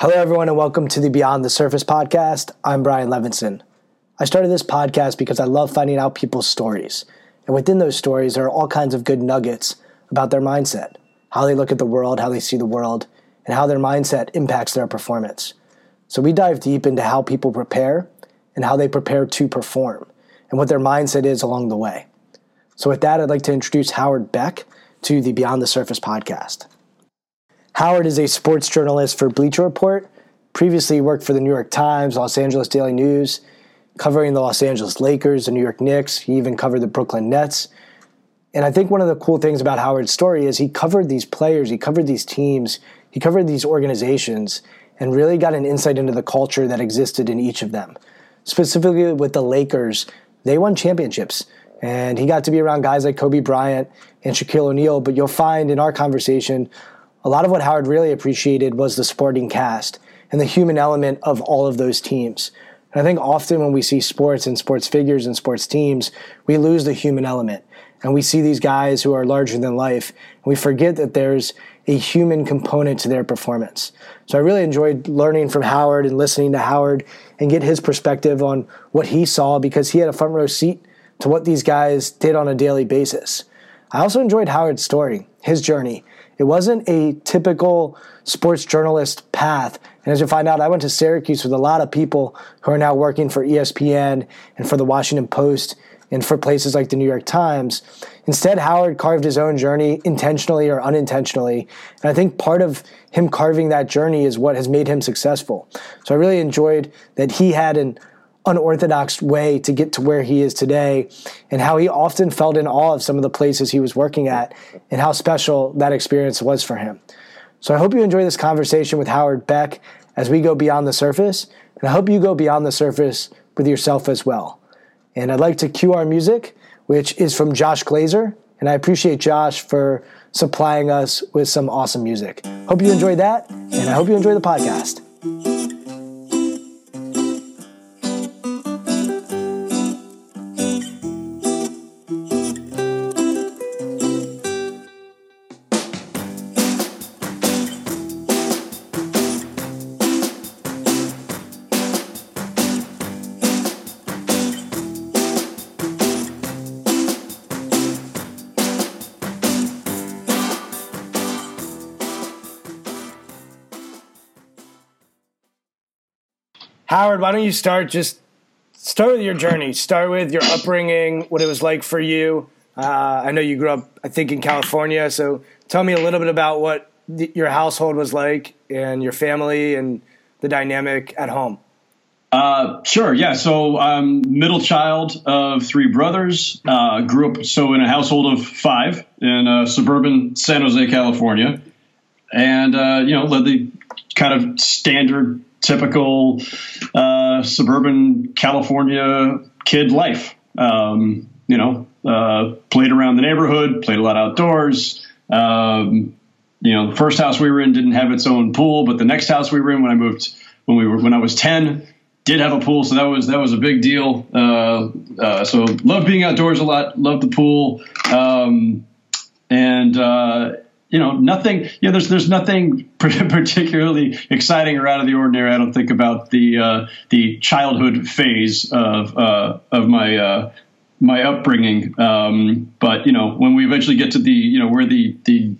Hello, everyone, and welcome to the Beyond the Surface podcast. I'm Brian Levinson. I started this podcast because I love finding out people's stories. And within those stories, there are all kinds of good nuggets about their mindset, how they look at the world, how they see the world, and how their mindset impacts their performance. So we dive deep into how people prepare and how they prepare to perform and what their mindset is along the way. So, with that, I'd like to introduce Howard Beck to the Beyond the Surface podcast. Howard is a sports journalist for Bleacher Report. Previously worked for the New York Times, Los Angeles Daily News, covering the Los Angeles Lakers, the New York Knicks. He even covered the Brooklyn Nets. And I think one of the cool things about Howard's story is he covered these players, he covered these teams, he covered these organizations, and really got an insight into the culture that existed in each of them. Specifically with the Lakers, they won championships. And he got to be around guys like Kobe Bryant and Shaquille O'Neal. But you'll find in our conversation a lot of what Howard really appreciated was the sporting cast and the human element of all of those teams. And I think often when we see sports and sports figures and sports teams, we lose the human element. And we see these guys who are larger than life, and we forget that there's a human component to their performance. So I really enjoyed learning from Howard and listening to Howard and get his perspective on what he saw because he had a front row seat to what these guys did on a daily basis. I also enjoyed Howard's story, his journey, it wasn't a typical sports journalist path. And as you find out, I went to Syracuse with a lot of people who are now working for ESPN and for the Washington Post and for places like the New York Times. Instead, Howard carved his own journey intentionally or unintentionally. And I think part of him carving that journey is what has made him successful. So I really enjoyed that he had an unorthodox way to get to where he is today and how he often felt in awe of some of the places he was working at and how special that experience was for him. So I hope you enjoy this conversation with Howard Beck as we go beyond the surface, and I hope you go beyond the surface with yourself as well. And I'd like to cue our music, which is from Josh Glazer, and I appreciate Josh for supplying us with some awesome music. Hope you enjoy that, and I hope you enjoy the podcast. Howard, why don't you start just start with your journey. Start with your upbringing, what it was like for you. Uh, I know you grew up, I think, in California. So tell me a little bit about what th- your household was like and your family and the dynamic at home. Uh, sure. Yeah. So I'm middle child of three brothers. Uh, grew up so in a household of five in uh, suburban San Jose, California, and uh, you know led the kind of standard typical uh, suburban California kid life. Um, you know, uh, played around the neighborhood, played a lot outdoors. Um, you know, the first house we were in didn't have its own pool, but the next house we were in when I moved when we were when I was ten did have a pool, so that was that was a big deal. Uh, uh, so loved being outdoors a lot, loved the pool, um, and uh, you know, nothing. Yeah, there's there's nothing particularly exciting or out of the ordinary. I don't think about the uh, the childhood phase of uh, of my uh, my upbringing. Um, but you know, when we eventually get to the you know where the the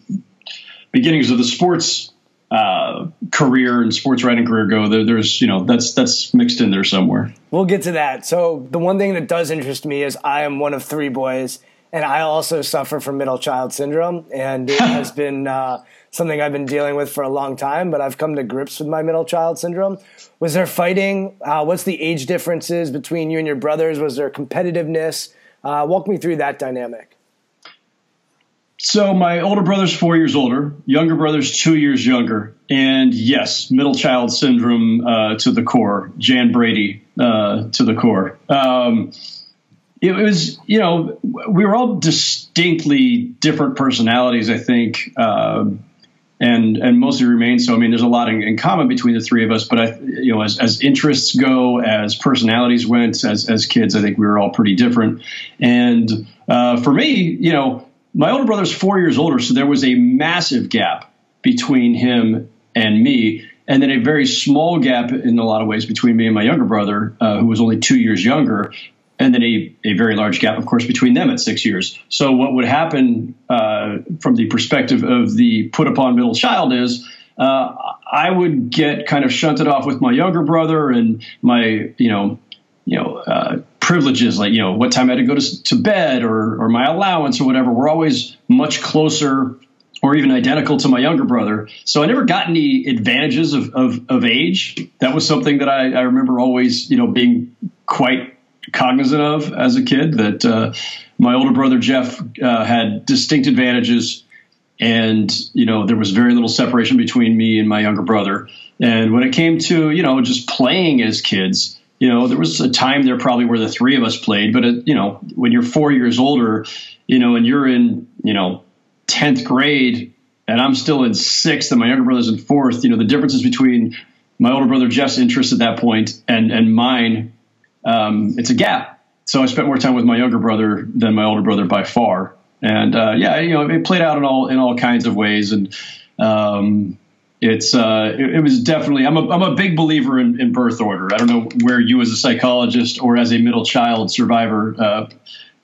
beginnings of the sports uh, career and sports writing career go, there, there's you know that's that's mixed in there somewhere. We'll get to that. So the one thing that does interest me is I am one of three boys and I also suffer from middle child syndrome, and it has been uh, something I've been dealing with for a long time. But I've come to grips with my middle child syndrome. Was there fighting? Uh, what's the age differences between you and your brothers? Was there competitiveness? Uh, walk me through that dynamic. So my older brother's four years older, younger brother's two years younger, and yes, middle child syndrome uh, to the core. Jan Brady uh, to the core. Um, it was you know we were all distinctly different personalities i think uh, and and mostly remain so. I mean there's a lot in, in, common between the three of us but i you know as, as interests go as personalities went as as kids i think we were all pretty different. And uh, for me you know my older brother's four years older so there was a massive gap between him and me and then a very small gap in a lot of ways between me and my younger brother, uh, who was only two years younger, and then a, a very large gap, of course, between them at six years. So, what would happen uh, from the perspective of the put upon middle child is uh, I would get kind of shunted off with my younger brother and my, you know, you know, uh, privileges like you know what time I had to go to, to bed or or my allowance or whatever were always much closer or even identical to my younger brother. So I never got any advantages of, of, of age. That was something that I, I, remember always, you know, being quite cognizant of as a kid that uh, my older brother Jeff uh, had distinct advantages and you know there was very little separation between me and my younger brother and when it came to you know just playing as kids you know, there was a time there probably where the three of us played, but it, you know, when you're four years older, you know, and you're in, you know, tenth grade, and I'm still in sixth, and my younger brother's in fourth. You know, the differences between my older brother Jeff's interest at that point and and mine, um, it's a gap. So I spent more time with my younger brother than my older brother by far, and uh, yeah, you know, it played out in all in all kinds of ways, and um, it's uh, it, it, was definitely I'm a, I'm a big believer in, in, birth order. I don't know where you as a psychologist or as a middle child survivor uh,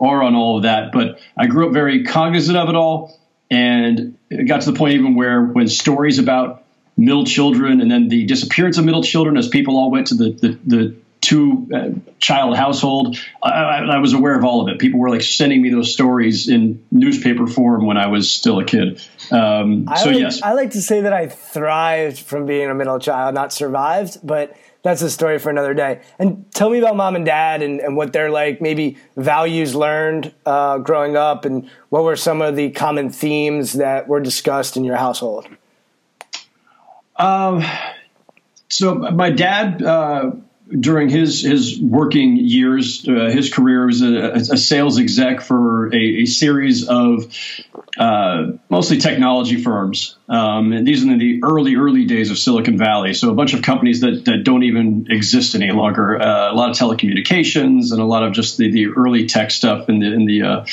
are on all of that, but I grew up very cognizant of it all, and it got to the point even where when stories about middle children and then the disappearance of middle children as people all went to the the, the two uh, child household. I, I, was aware of all of it. People were like sending me those stories in newspaper form when I was still a kid. Um, so like, yes, I like to say that I thrived from being a middle child, not survived, but that's a story for another day. And tell me about mom and dad and, and what they're like, maybe values learned uh, growing up, and what were some of the common themes that were discussed in your household? Um, so my dad uh, during his his working years, uh, his career was a, a, sales exec for a, a series of uh, mostly technology firms. Um, and these are in the early early days of Silicon Valley. So a bunch of companies that, that don't even exist any longer. Uh, a lot of telecommunications and a lot of just the, the early tech stuff in the in the, uh,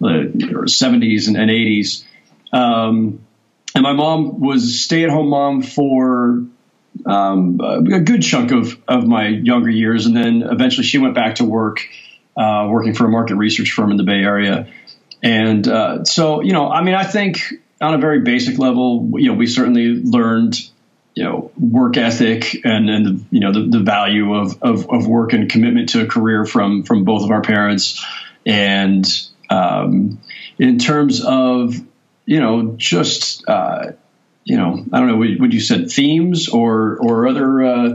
the 70s and, and 80s. Um, and my mom was a stay at home mom for um, a good chunk of, of my younger years. And then eventually she went back to work, uh, working for a market research firm in the Bay Area. And uh, so, you know, I mean, I think on a very basic level, you know, we certainly learned, you know, work ethic and, and the, you know, the, the value of, of, of work and commitment to a career from, from both of our parents. And um, in terms of, you know, just, uh, you know, I don't know what you said themes or or other uh,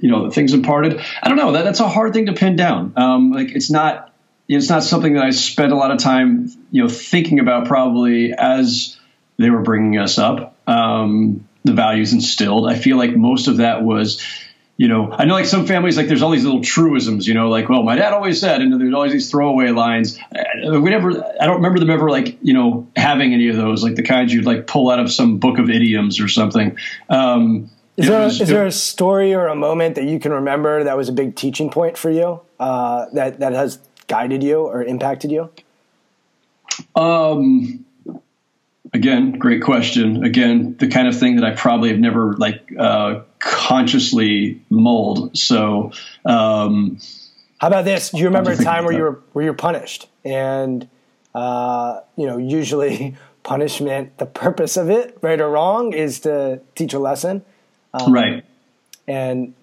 you know things imparted. I don't know. That that's a hard thing to pin down. Um, like it's not it's not something that I spent a lot of time you know thinking about probably as they were bringing us up. Um, the values instilled. I feel like most of that was you know, I know like some families, like there's all these little truisms, you know, like, well, my dad always said, and there's always these throwaway lines. Uh, we never, I don't remember them ever like, you know, having any of those, like the kinds you'd like pull out of some book of idioms or something. Um, is there, was, is there a story or a moment that you can remember that was a big teaching point for you uh, that, that has guided you or impacted you? Um, again, great question. Again, the kind of thing that I probably have never like uh, consciously mold. So, um, how about this? Do you remember a time where you were where you were punished, and uh, you know, usually punishment, the purpose of it, right or wrong, is to teach a lesson, um, right? And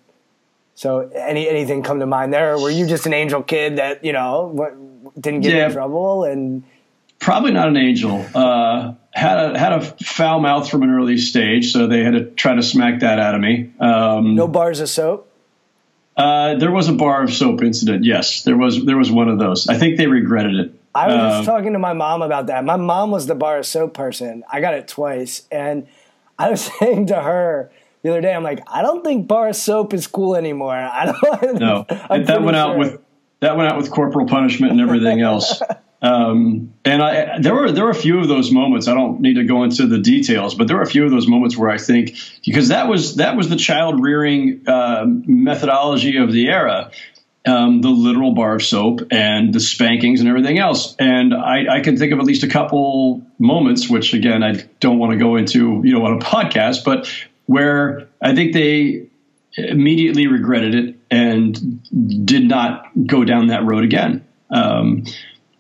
so, any anything come to mind there? Were you just an angel kid that you know didn't get yeah. in trouble and? Probably not an angel. Uh, had a had a foul mouth from an early stage, so they had to try to smack that out of me. Um, no bars of soap. Uh, there was a bar of soap incident. Yes, there was. There was one of those. I think they regretted it. I was just um, talking to my mom about that. My mom was the bar of soap person. I got it twice, and I was saying to her the other day, I'm like, I don't think bar of soap is cool anymore. I don't. No, that went sure. out with that went out with corporal punishment and everything else. Um, and I, there were there were a few of those moments. I don't need to go into the details, but there were a few of those moments where I think because that was that was the child rearing uh, methodology of the era, um, the literal bar of soap and the spankings and everything else. And I, I, can think of at least a couple moments, which again I don't want to go into you know on a podcast, but where I think they immediately regretted it and did not go down that road again. Um,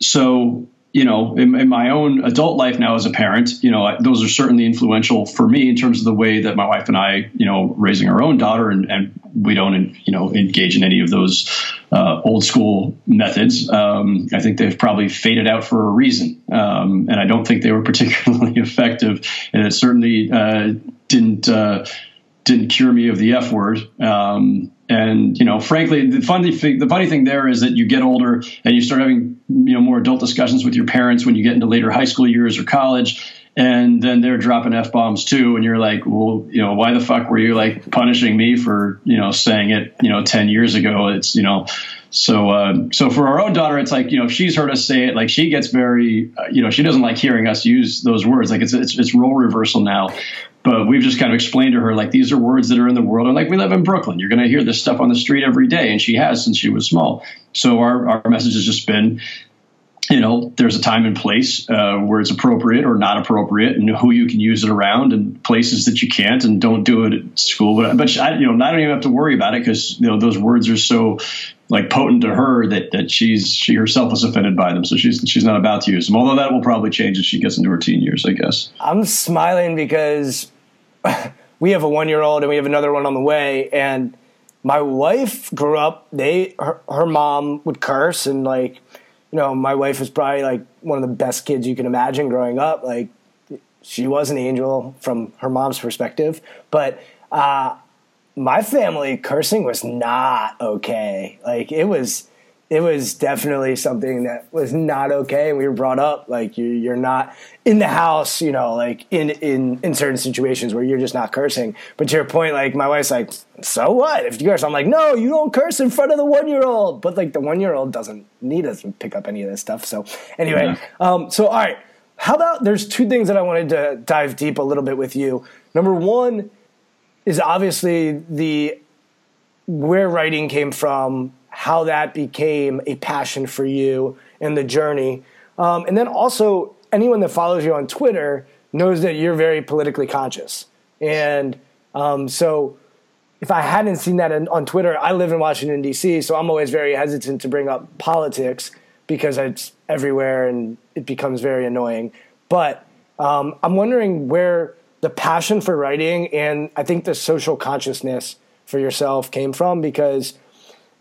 so you know, in, in, my own adult life now as a parent, you know, those are certainly influential for me in terms of the way that my wife and I, you know, raising our own daughter, and, and we don't, you know, engage in any of those uh, old school methods. Um, I think they've probably faded out for a reason, um, and I don't think they were particularly effective, and it certainly uh, didn't uh, didn't cure me of the F word. Um, and you know, frankly, the funny thing, the funny thing there is that you get older and you start having you know more adult discussions with your parents when you get into later high school years or college, and then they're dropping f bombs too, and you're like, well, you know, why the fuck were you like punishing me for you know saying it you know ten years ago? It's you know. So, uh, so for our own daughter, it's like you know, if she's heard us say it, like she gets very, uh, you know, she doesn't like hearing us use those words. Like it's it's, it's role reversal now but we've just kind of explained to her like these are words that are in the world. And like we live in brooklyn. You're going to hear this stuff on the street every day. And she has since she was small. So our, our message has just been you know there's a time and place uh, where it's appropriate or not appropriate and who you can use it around and places that you can't and don't do it at school. But, but I, you know I don't even have to worry about it because you know those words are so like potent to her that that she's she herself is offended by them, so she's she's not about to use them. Although that will probably change as she gets into her teen years, I guess. I'm smiling because we have a one year old and we have another one on the way. And my wife grew up, they, her, her mom would curse and like, you know, my wife was probably like one of the best kids you can imagine growing up. Like, she was an angel from her mom's perspective. But, uh, my family cursing was not okay. Like, it was, it was definitely something that was not okay. And we were brought up like you, you're not in the house, you know, like in, in, in certain situations where you're just not cursing. But to your point, like my wife's like, so what if you curse? I'm like, no, you don't curse in front of the one year old. But like the one year old doesn't need us to pick up any of this stuff. So anyway, yeah. um, so all right, how about there's two things that I wanted to dive deep a little bit with you. Number one is obviously the where writing came from how that became a passion for you and the journey. Um, and then also, anyone that follows you on Twitter knows that you're very politically conscious. And um, so, if I hadn't seen that on Twitter, I live in Washington, D.C., so I'm always very hesitant to bring up politics because it's everywhere and it becomes very annoying. But um, I'm wondering where the passion for writing and I think the social consciousness for yourself came from because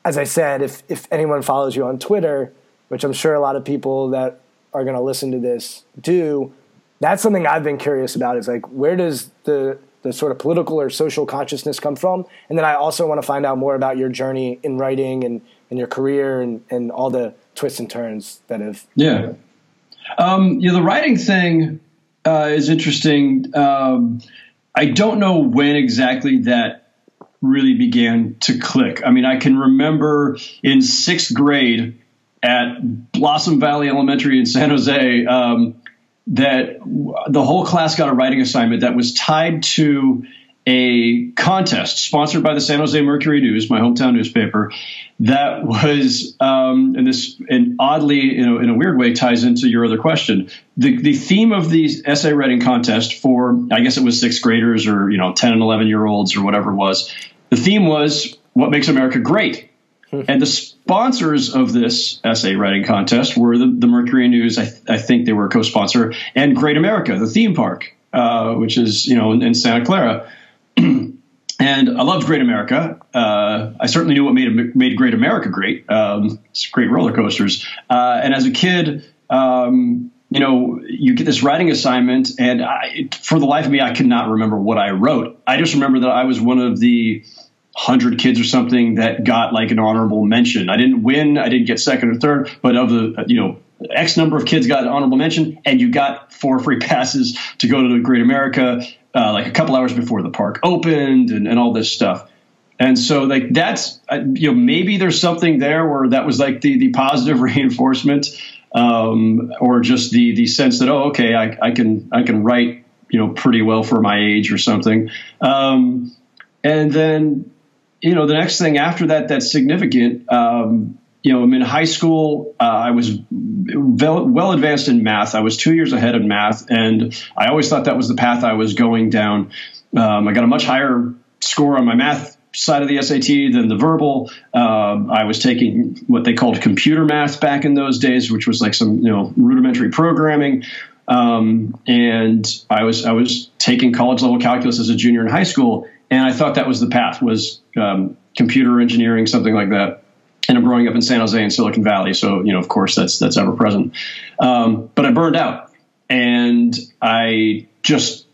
as I said, if if anyone follows you on Twitter, which I'm sure a lot of people that are going to listen to this do, that's something I've been curious about. Is like where does the the sort of political or social consciousness come from? And then I also want to find out more about your journey in writing and, and your career and, and all the twists and turns that have. Yeah. Um, yeah, the writing thing uh, is interesting. Um, I don't know when exactly that really began to click. I mean, I can remember in sixth grade at Blossom Valley Elementary in San Jose um, that the whole class got a writing assignment that was tied to a contest sponsored by the San Jose Mercury News, my hometown newspaper, that was, um, and this, and oddly, you know, in a weird way, ties into your other question. The the theme of the essay writing contest for, I guess it was sixth graders or you know, ten and eleven year olds or whatever it was, the theme was what makes America great. Hmm. and the sponsors of this essay writing contest were the, the Mercury News. I, th- I, think they were a co-sponsor, and Great America, the theme park, uh, which is you know in, in Santa Clara. and I loved Great America. Uh, I certainly knew what made made Great America great. Um, it's great roller coasters. Uh, and as a kid, um, you know, you get this writing assignment, and I, for the life of me, I cannot remember what I wrote. I just remember that I was one of the hundred kids or something that got like an honorable mention. I didn't win, I didn't get second or third, but of the you know X number of kids got an honorable mention, and you got four free passes to go to the Great America uh, like a couple hours before the park opened, and, and all this stuff. And so, like that's uh, you know maybe there's something there where that was like the the positive reinforcement, um, or just the the sense that oh okay I, I can I can write you know pretty well for my age or something. Um, and then you know, the next thing after that that's significant, um, you know, I'm in high school. Uh, I was well, well, advanced in math. I was two years ahead in math, and I always thought that was the path I was going down. Um, I got a much higher score on my math side of the SAT than the verbal. Uh, I was taking what they called computer math back in those days, which was like some you know rudimentary programming. Um, and I was I was taking college level calculus as a junior in high school, and I thought that was the path was um, computer engineering, something like that. And I'm growing up in San Jose in Silicon Valley, so you know, of course, that's that's ever present. Um, but I burned out, and I just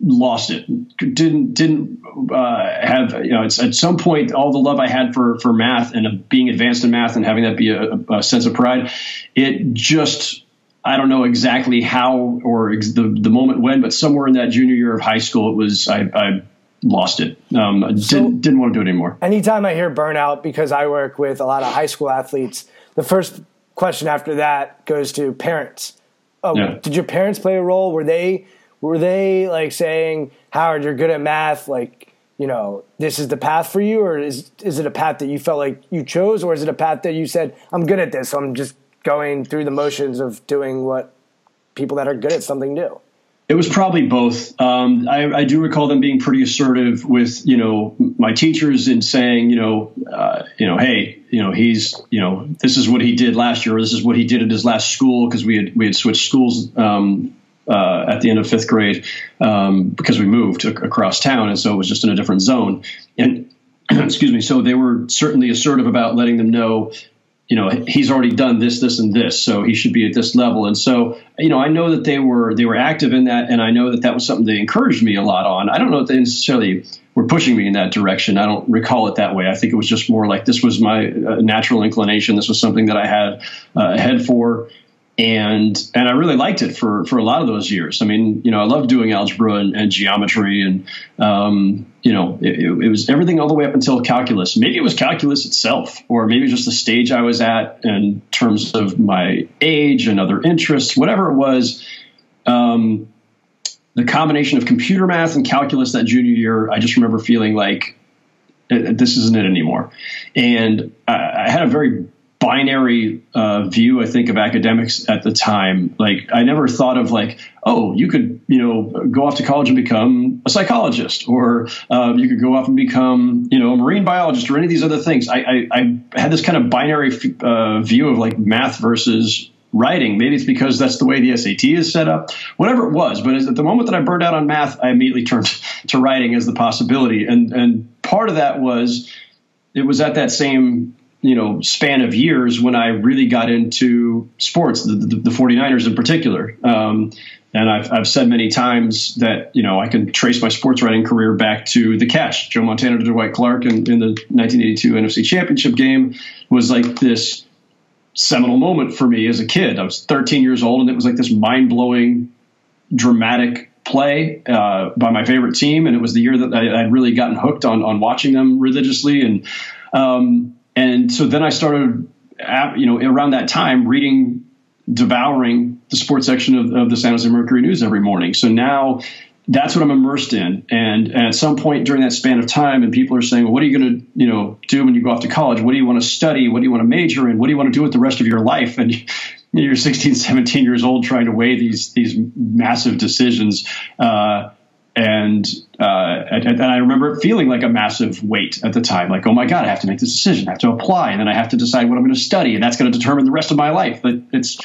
lost it. Didn't didn't uh, have you know. at some point, all the love I had for for math and being advanced in math and having that be a, a sense of pride, it just I don't know exactly how or ex- the the moment when, but somewhere in that junior year of high school, it was I, I lost it. Um, so didn't didn't want to do it anymore. Anytime I hear burnout, because I work with a lot of high school athletes, the first question after that goes to parents. Oh, yeah. did your parents play a role? Were they were they like saying, Howard, you're good at math, like, you know, this is the path for you, or is is it a path that you felt like you chose, or is it a path that you said, I'm good at this, so I'm just going through the motions of doing what people that are good at something do? It was probably both. Um, I, I, do recall them being pretty assertive with, you know, my teachers in saying, you know, uh, you know, hey, you know, he's, you know, this is what he did last year, or this is what he did at his last school because we had we had switched schools um, uh, at the end of fifth grade um, because we moved across town, and so it was just in a different zone. And excuse me, so they were certainly assertive about letting them know, you know, he's already done this, this, and this, so he should be at this level. And so, you know, I know that they were they were active in that, and I know that that was something they encouraged me a lot on. I don't know if they necessarily were pushing me in that direction. I don't recall it that way. I think it was just more like this was my uh, natural inclination. This was something that I had uh, head for and and I really liked it for for a lot of those years. I mean, you know, I loved doing algebra and, and geometry, and um, you know, it, it, was everything all the way up until calculus. Maybe it was calculus itself, or maybe just the stage I was at in terms of my age and other interests, whatever it was. Um, the combination of computer math and calculus that junior year, I just remember feeling like this isn't it anymore. And I, I had a very binary uh, view, I think, of academics at the time. Like, I never thought of like, oh, you could, you know, go off to college and become a psychologist, or uh, you could go off and become, you know, a marine biologist, or any of these other things. I, I, I had this kind of binary uh, view of like math versus writing. Maybe it's because that's the way the SAT is set up, whatever it was. But at the moment that I burned out on math, I immediately turned to writing as the possibility, and and part of that was it was at that same you know span of years when I really got into sports, the, the, the 49ers in particular. Um, and I've, I've said many times that you know I can trace my sports writing career back to the catch. Joe Montana to Dwight Clark in, in the 1982 NFC Championship game was like this seminal moment for me as a kid. I was 13 years old, and it was like this mind blowing, dramatic play uh, by my favorite team, and it was the year that I, would really gotten hooked on on watching them religiously, and um, and so then I started, you know, around that time reading, devouring the sports section of, of the San Jose Mercury News every morning. So now that's what I'm immersed in. And, and, at some point during that span of time, and people are saying, well, what are you going to, you know, do when you go off to college? What do you want to study? What do you want to major in? What do you want to do with the rest of your life? And you're 16, 17 years old trying to weigh these, these massive decisions. Uh, and, uh, and, and I remember feeling like a massive weight at the time, like, oh my god, I have to make this decision, I have to apply, and then I have to decide what I'm going to study, and that's going to determine the rest of my life. But it's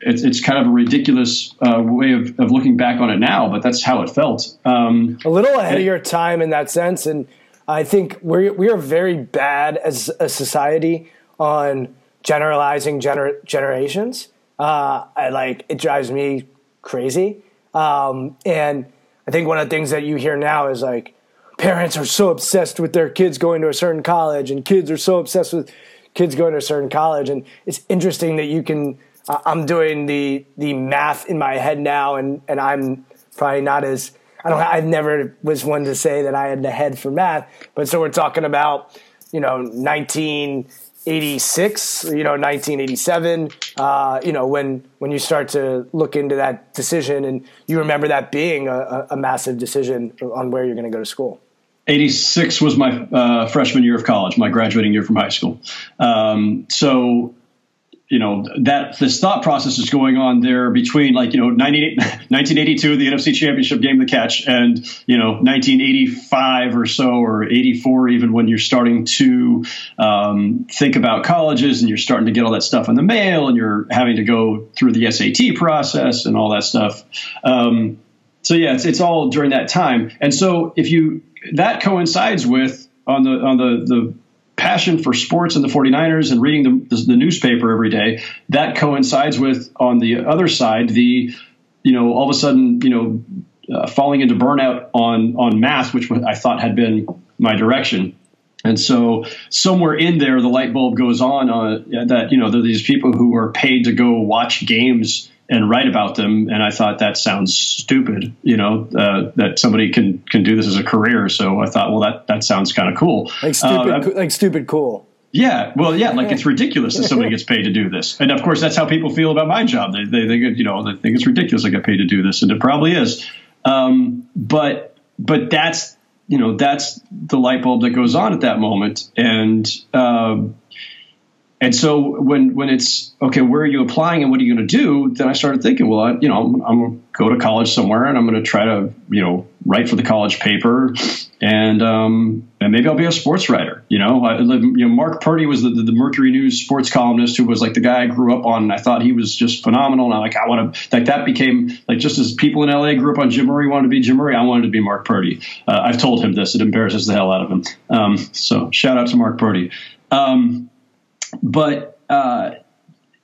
it's, it's kind of a ridiculous uh, way of, of looking back on it now, but that's how it felt. Um, a little ahead of your time in that sense, and I think we we are very bad as a society on generalizing gener- generations. Uh, I like it drives me crazy, um, and I think one of the things that you hear now is like parents are so obsessed with their kids going to a certain college, and kids are so obsessed with kids going to a certain college. And it's interesting that you can. Uh, I'm doing the the math in my head now, and and I'm probably not as I don't. I never was one to say that I had the head for math, but so we're talking about you know 19 86, you know, 1987, uh, you know, when, when you start to look into that decision and you remember that being a, a massive decision on where you're going to go to school. 86 was my uh, freshman year of college, my graduating year from high school. Um, so you know that this thought process is going on there between like you know 1982 the NFC Championship game the catch and you know 1985 or so or 84 even when you're starting to um, think about colleges and you're starting to get all that stuff in the mail and you're having to go through the SAT process and all that stuff. Um, so yeah, it's it's all during that time, and so if you that coincides with on the on the the passion for sports and the 49ers and reading the, the, newspaper every day, that coincides with, on the other side, the, you know, all of a sudden, you know, uh, falling into burnout on, on math, which I thought had been my direction. And so somewhere in there, the light bulb goes on uh, that, you know, there are these people who are paid to go watch games and write about them. And I thought that sounds stupid, you know, uh, that somebody can can do this as a career. So I thought, well, that that sounds kind of cool. Like stupid, uh, like stupid cool. Yeah, well, yeah, like it's ridiculous that somebody gets paid to do this, and of course that's how people feel about my job. They they think you know they think it's ridiculous I get paid to do this, and it probably is. Um, but but that's you know that's the light bulb that goes on at that moment, and uh, and so when when it's okay, where are you applying and what are you going to do? Then I started thinking, well, I, you know, I'm, I'm going to go to college somewhere and I'm going to try to you know write for the college paper, and um, and maybe I'll be a sports writer. You know, I, you know, Mark Purdy was the, the, the Mercury News sports columnist who was like the guy I grew up on, and I thought he was just phenomenal. And I like I want to like that became like just as people in LA grew up on Jim Murray wanted to be Jim Murray, I wanted to be Mark Purdy. Uh, I've told him this; it embarrasses the hell out of him. Um, so shout out to Mark Purdy. Um, but uh,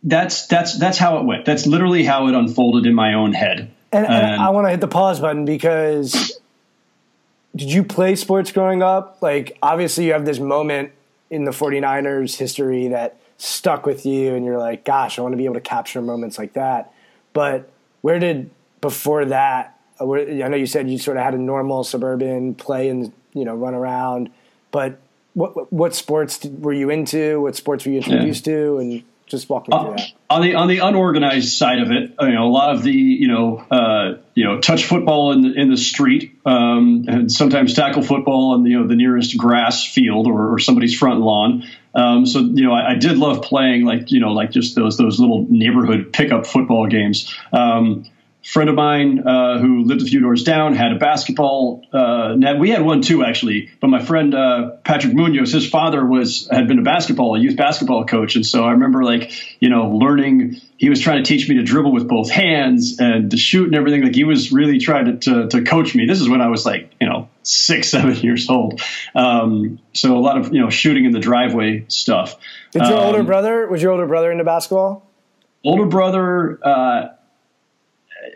that's that's that's how it went. That's literally how it unfolded in my own head. And, and I want to hit the pause button because did you play sports growing up? Like obviously you have this moment in the 49ers history that stuck with you and you're like, gosh, I want to be able to capture moments like that. But where did before that uh, I know you said you sort of had a normal suburban play and you know run around, but what what sports were you into? What sports were you introduced yeah. to? And just walk me through uh, that. On the on the unorganized side of it, you know, a lot of the you know uh, you know touch football in the in the street, um, and sometimes tackle football on the, you know the nearest grass field or, or somebody's front lawn. Um, so you know, I, I, did love playing like you know like just those those little neighborhood pickup football games. Um, friend of mine uh, who lived a few doors down had a basketball uh, net. We had one too, actually. But my friend uh, Patrick Munoz, his father was had been a basketball, a youth basketball coach, and so I remember like you know learning. He was trying to teach me to dribble with both hands and to shoot and everything. Like he was really trying to, to, to coach me. This is when I was like you know six, seven years old. Um, so a lot of you know shooting in the driveway stuff. Did your um, older brother was your older brother into basketball? Older brother uh,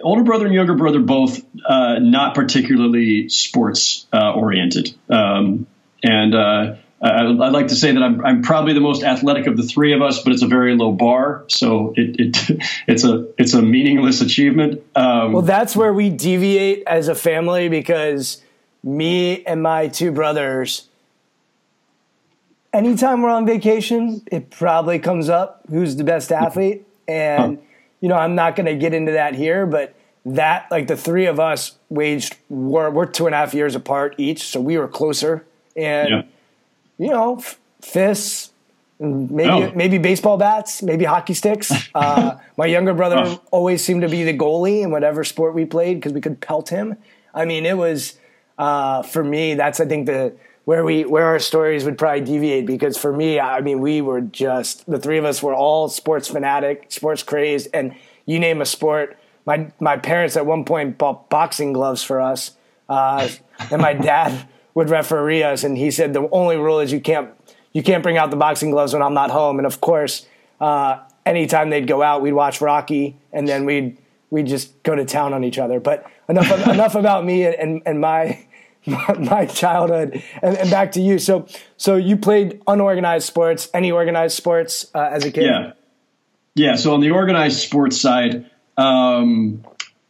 older brother and younger brother both uh, not particularly sports uh, oriented, um, and uh, I, would like to say that I'm, I'm, probably the most athletic of the three of us, but it's a very low bar, so it, it it's a it's a meaningless achievement. Um, well, that's where we deviate as a family because me and my two brothers. Anytime we're on vacation, it probably comes up who's the best athlete, and huh you know, I'm not going to get into that here, but that like the three of us waged war. We're two and a half years apart each, so we were closer. And yeah. you know, f- fists, maybe oh. maybe baseball bats, maybe hockey sticks. Uh, my younger brother oh. always seemed to be the goalie in whatever sport we played because we could pelt him. I mean, it was uh, for me. That's I think the where we where our stories would probably deviate because for me, I mean, we were just the three of us were all sports fanatic, sports crazed, and you name a sport. My my parents at one point bought boxing gloves for us, uh, and my dad would referee us, and he said the only rule is you can't you can't bring out the boxing gloves when I'm not home. And of course, uh, anytime they'd go out, we'd watch Rocky, and then we'd we'd just go to town on each other. But enough enough about me and, and, and my my, childhood and, and, back to you. So, so you played unorganized sports, any organized sports uh, as a kid? Yeah. Yeah. So on the organized sports side, um,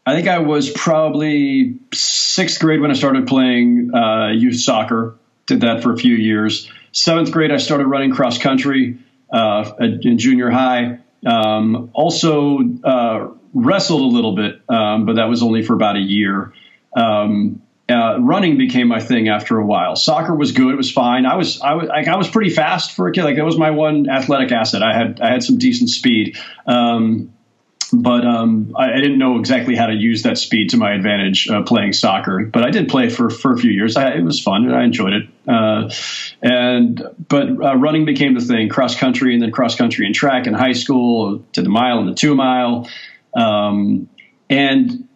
I think I was probably sixth grade when I started playing uh, youth soccer. Did that for a few years. Seventh grade, I started running cross country uh, in junior high. Um, also uh, wrestled a little bit, um, but that was only for about a year. Um, uh, running became my thing after a while. Soccer was good; it was fine. I was I was like, I was pretty fast for a kid. Like that was my one athletic asset. I had I had some decent speed. Um, but um, I, I, didn't know exactly how to use that speed to my advantage uh, playing soccer. But I did play for, for a few years. I, it was fun and I enjoyed it. Uh, and but uh, running became the thing. Cross country and then cross country and track in high school. Did the mile and the two mile. Um, and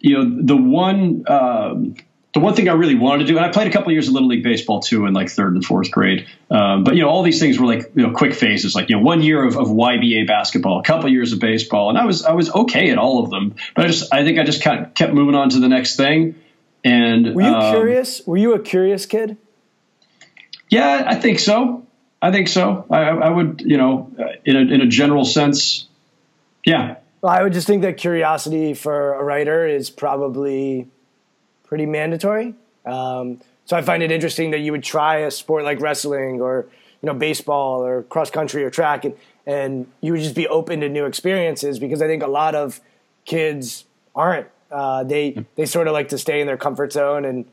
you know the one um, the one thing I really wanted to do, and I played a couple years of little league baseball too in like third and fourth grade. Um, but you know, all these things were like you know quick phases. Like you know, one year of, of YBA basketball, a couple years of baseball, and I was I was okay at all of them. But I just I think I just kind of kept moving on to the next thing. And were you um, curious? Were you a curious kid? Yeah, I think so. I think so. I, I would, you know, in a, in a general sense, yeah. Well, I would just think that curiosity for a writer is probably pretty mandatory. Um, so I find it interesting that you would try a sport like wrestling or you know baseball or cross country or track, and and you would just be open to new experiences because I think a lot of kids aren't. Uh, they they sort of like to stay in their comfort zone and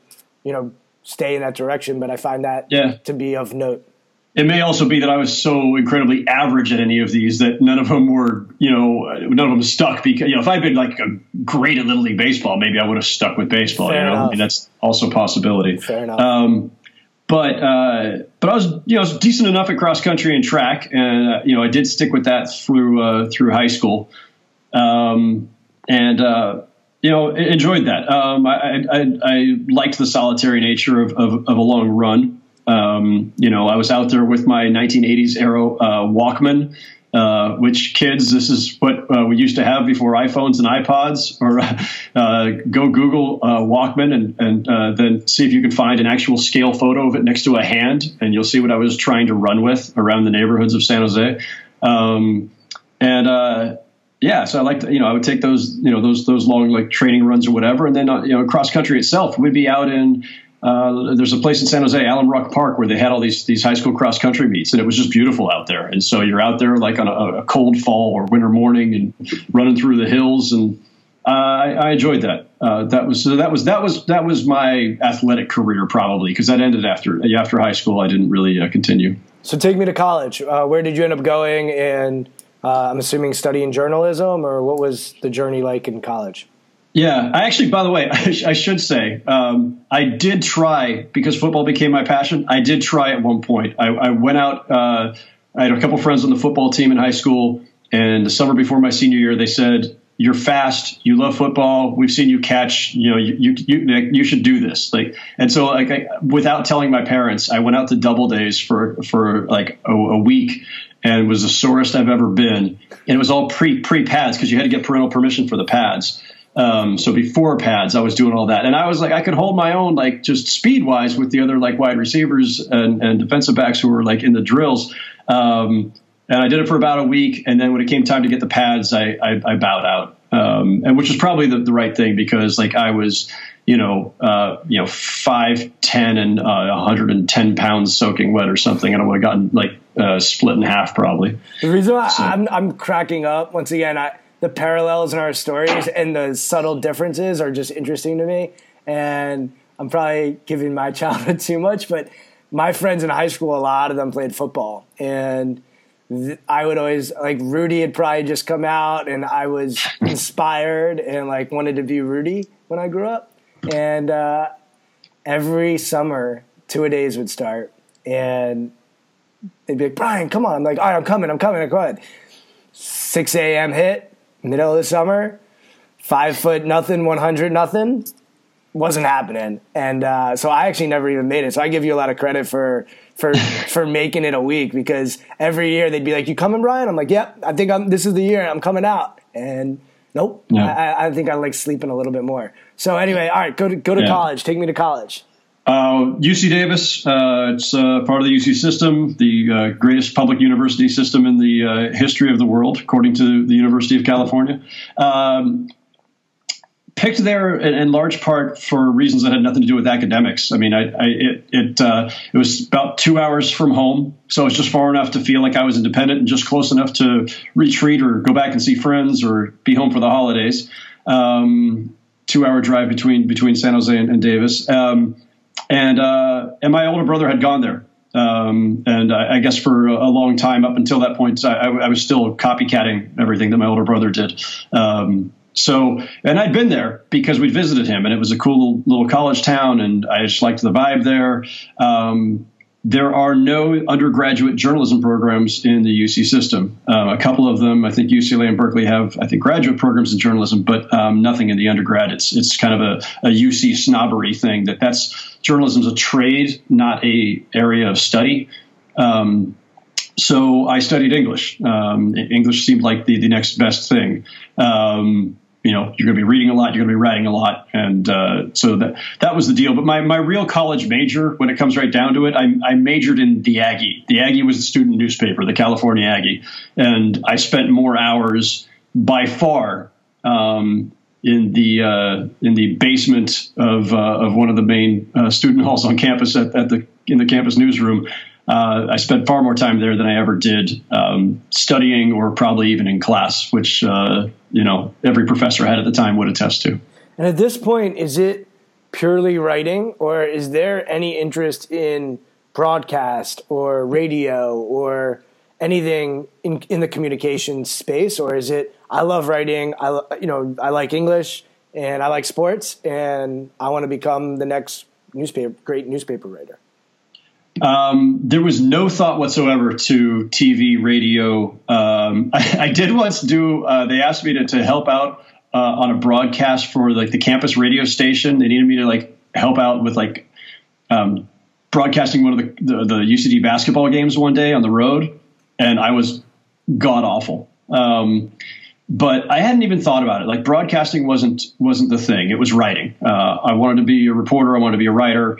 you know stay in that direction. But I find that yeah. to be of note. It may also be that I was so incredibly average at any of these that none of them were, you know, none of them stuck because, you know, if I'd been like a great at Little League Baseball, maybe I would have stuck with baseball, Fair you know, I mean, that's also a possibility. Fair enough. Um, but, uh, but I was, you know, I was decent enough at cross country and track. And, uh, you know, I did stick with that through, uh, through high school. Um, and, uh, you know, enjoyed that. Um, I, I, I, liked the solitary nature of, of, of a long run. Um, you know, I was out there with my 1980s Arrow uh, Walkman, uh, which kids, this is what uh, we used to have before iPhones and iPods. Or uh, go Google uh, Walkman and, and uh, then see if you can find an actual scale photo of it next to a hand, and you'll see what I was trying to run with around the neighborhoods of San Jose. Um, and yeah, so I like to, you know, I would take those, you know, those those long like training runs or whatever, and then you know, cross country itself, we'd be out in uh, there's a place in San Jose, Alum Rock Park, where they had all these these high school cross country meets, and it was just beautiful out there. And so you're out there like on a, a cold fall or winter morning, and running through the hills, and uh, I, I, enjoyed that. Uh, that was so that was that was that was my athletic career probably because that ended after after high school. I didn't really uh, continue. So take me to college. Uh, where did you end up going? And I'm assuming studying journalism, or what was the journey like in college? Yeah, I actually, by the way, I, sh- I should say, um, I did try because football became my passion. I did try at one point. I, I went out. Uh, I had a couple friends on the football team in high school, and the summer before my senior year, they said, "You're fast. You love football. We've seen you catch. You know, you you you, you should do this." Like, and so like, I, without telling my parents, I went out to double days for for like a, a week, and was the sorest I've ever been. And it was all pre pre pads because you had to get parental permission for the pads. Um, so before pads, I was doing all that, and I was like, I could hold my own, like just speed wise, with the other like wide receivers and, and defensive backs who were like in the drills. Um, and I did it for about a week, and then when it came time to get the pads, I, I, I bowed out, um, and which was probably the, the, right thing because like I was, you know, uh, you know, five ten and uh, 110 pounds soaking wet or something, and I would have gotten like uh, split in half probably. The reason why so. I'm, I'm cracking up once again, I the parallels in our stories and the subtle differences are just interesting to me. And I'm probably giving my childhood too much, but my friends in high school, a lot of them played football. And th- I would always, like, Rudy had probably just come out, and I was inspired and, like, wanted to be Rudy when I grew up. And uh, every summer, two a days would start. And they'd be like, Brian, come on. I'm like, all right, I'm coming, I'm coming, I'm coming. 6 a.m. hit, middle of the summer, five foot nothing, 100 nothing, wasn't happening. And uh, so I actually never even made it. So I give you a lot of credit for for for making it a week because every year they'd be like, "You coming, Brian?" I'm like, "Yep, I think I'm. This is the year I'm coming out." And nope, yeah. I, I, think I like sleeping a little bit more. So anyway, all right, go to go to yeah. college. Take me to college. Uh, UC Davis, uh, it's uh, part of the UC system, the uh, greatest public university system in the uh, history of the world, according to the University of California. Um, picked there in, large part for reasons that had nothing to do with academics. I mean, I, I it it, uh, it was about two hours from home, so it's just far enough to feel like I was independent and just close enough to retreat or go back and see friends or be home for the holidays. Um, two hour drive between between San Jose and, and Davis. Um, and uh, and my older brother had gone there. Um, and I, I, guess for a long time up until that point, I, I, was still copycatting everything that my older brother did. Um, so, and I'd been there because we'd visited him, and it was a cool little college town, and I just liked the vibe there. Um, there are no undergraduate journalism programs in the UC system. Um, a couple of them, I think UCLA and Berkeley have, I think, graduate programs in journalism, but um, nothing in the undergrad. It's it's kind of a, a UC snobbery thing that that's journalism's a trade, not a area of study. Um, so I studied English. Um, English seemed like the, the next best thing. Um, you know you're going to be reading a lot you're going to be writing a lot and uh, so that that was the deal. But my, my real college major when it comes right down to it I, I majored in the aggie. The aggie was the student newspaper the california aggie. And i spent more hours by far um, in the uh, in the basement of uh, of one of the main uh, student halls on campus at, at the in the campus newsroom uh, I spent far more time there than I ever did um, studying or probably even in class, which uh, you know every professor I had at the time would attest to. And at this point, is it purely writing, or is there any interest in broadcast or radio or anything in, in the communication space, or is it I love writing, I you know I like English and I like sports, and I want to become the next newspaper great newspaper writer? Um, there was no thought whatsoever to TV, radio. Um, I, I, did once do. Uh, they asked me to, to help out uh, on a broadcast for like the campus radio station. They needed me to like help out with like um, broadcasting one of the, the, the UCD basketball games one day on the road, and I was god awful. Um, but I hadn't even thought about it. Like broadcasting wasn't wasn't the thing. It was writing. Uh, I wanted to be a reporter. I wanted to be a writer.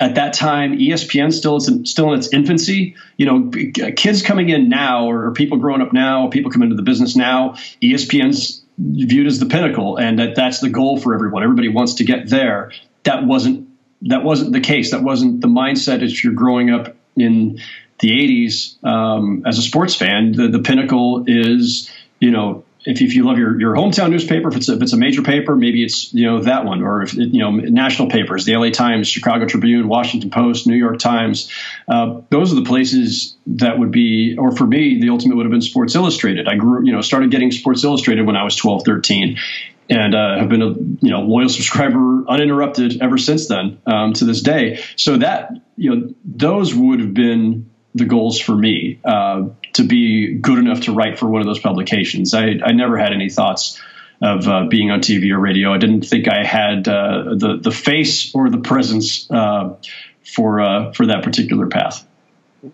At that time, ESPN still is still in its infancy. You know, kids coming in now, or people growing up now, people come into the business now. ESPN's viewed as the pinnacle, and that that's the goal for everyone. Everybody wants to get there. That wasn't that wasn't the case. That wasn't the mindset if you're growing up in the 80s um, as a sports fan. The, the pinnacle is you know if, if you love your, your hometown newspaper, if it's, a, if it's a major paper, maybe it's you know that one, or if you know national papers, the LA Times, Chicago Tribune, Washington Post, New York Times. Uh, those are the places that would be, or for me, the ultimate would have been Sports Illustrated. I grew, you know, started getting Sports Illustrated when I was 12, 13 and uh, have been a you know loyal subscriber uninterrupted ever since then um, to this day. So that you know those would have been the goals for me uh, to be good enough to write for one of those publications. I, I never had any thoughts of uh, being on TV or radio. I didn't think I had uh, the the face or the presence uh, for uh, for that particular path.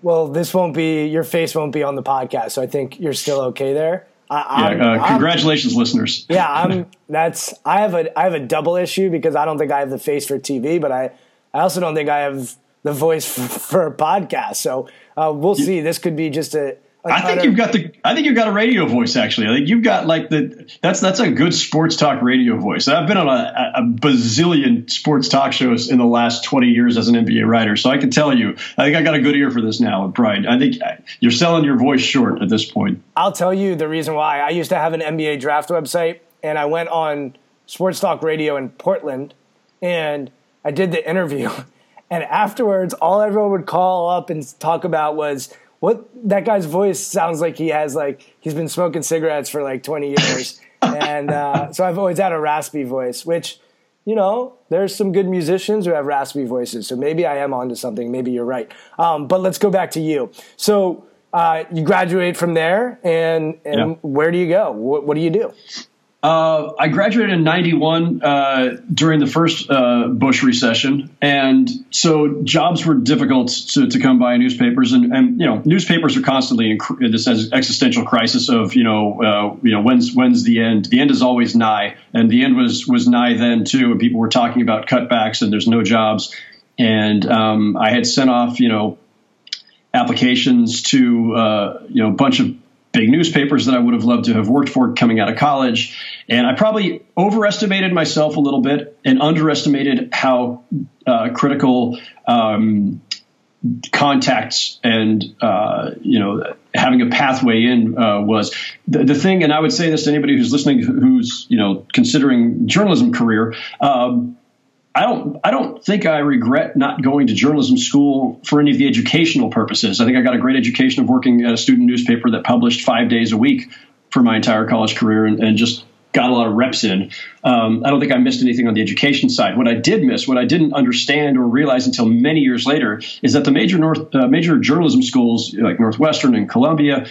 Well, this won't be your face won't be on the podcast, so I think you're still okay there. I, yeah, uh, congratulations, I'm, listeners. yeah, I'm. That's I have a I have a double issue because I don't think I have the face for TV, but I I also don't think I have the voice for, for a podcast. So uh, we'll see. This could be just a. I think you've got the. I think you've got a radio voice. Actually, I think you've got like the. That's that's a good sports talk radio voice. I've been on a, a bazillion sports talk shows in the last twenty years as an NBA writer, so I can tell you, I think I got a good ear for this now, Brian. I think you're selling your voice short at this point. I'll tell you the reason why. I used to have an NBA draft website, and I went on sports talk radio in Portland, and I did the interview. And afterwards, all everyone would call up and talk about was what that guy's voice sounds like he has like he's been smoking cigarettes for like 20 years. and uh, so I've always had a raspy voice, which, you know, there's some good musicians who have raspy voices. So maybe I am onto something. Maybe you're right. Um, but let's go back to you. So uh, you graduate from there, and, and yeah. where do you go? What, what do you do? Uh, I graduated in '91 uh, during the first uh, Bush recession, and so jobs were difficult to, to come by in newspapers. And, and, you know, newspapers are constantly in, this existential crisis of you know, uh, you know, when's when's the end? The end is always nigh, and the end was was nigh then too. And people were talking about cutbacks, and there's no jobs. And um, I had sent off, you know, applications to uh, you know a bunch of big newspapers that I would have loved to have worked for coming out of college. And I probably overestimated myself a little bit and underestimated how uh, critical um, contacts and uh, you know having a pathway in uh, was the, the, thing. And I would say this to anybody who's listening, who's you know considering journalism career. Um, I don't. I don't think I regret not going to journalism school for any of the educational purposes. I think I got a great education of working at a student newspaper that published five days a week for my entire college career, and, and just got a lot of reps in. Um, I don't think I missed anything on the education side. What I did miss, what I didn't understand or realize until many years later, is that the major North uh, major journalism schools like Northwestern and Columbia,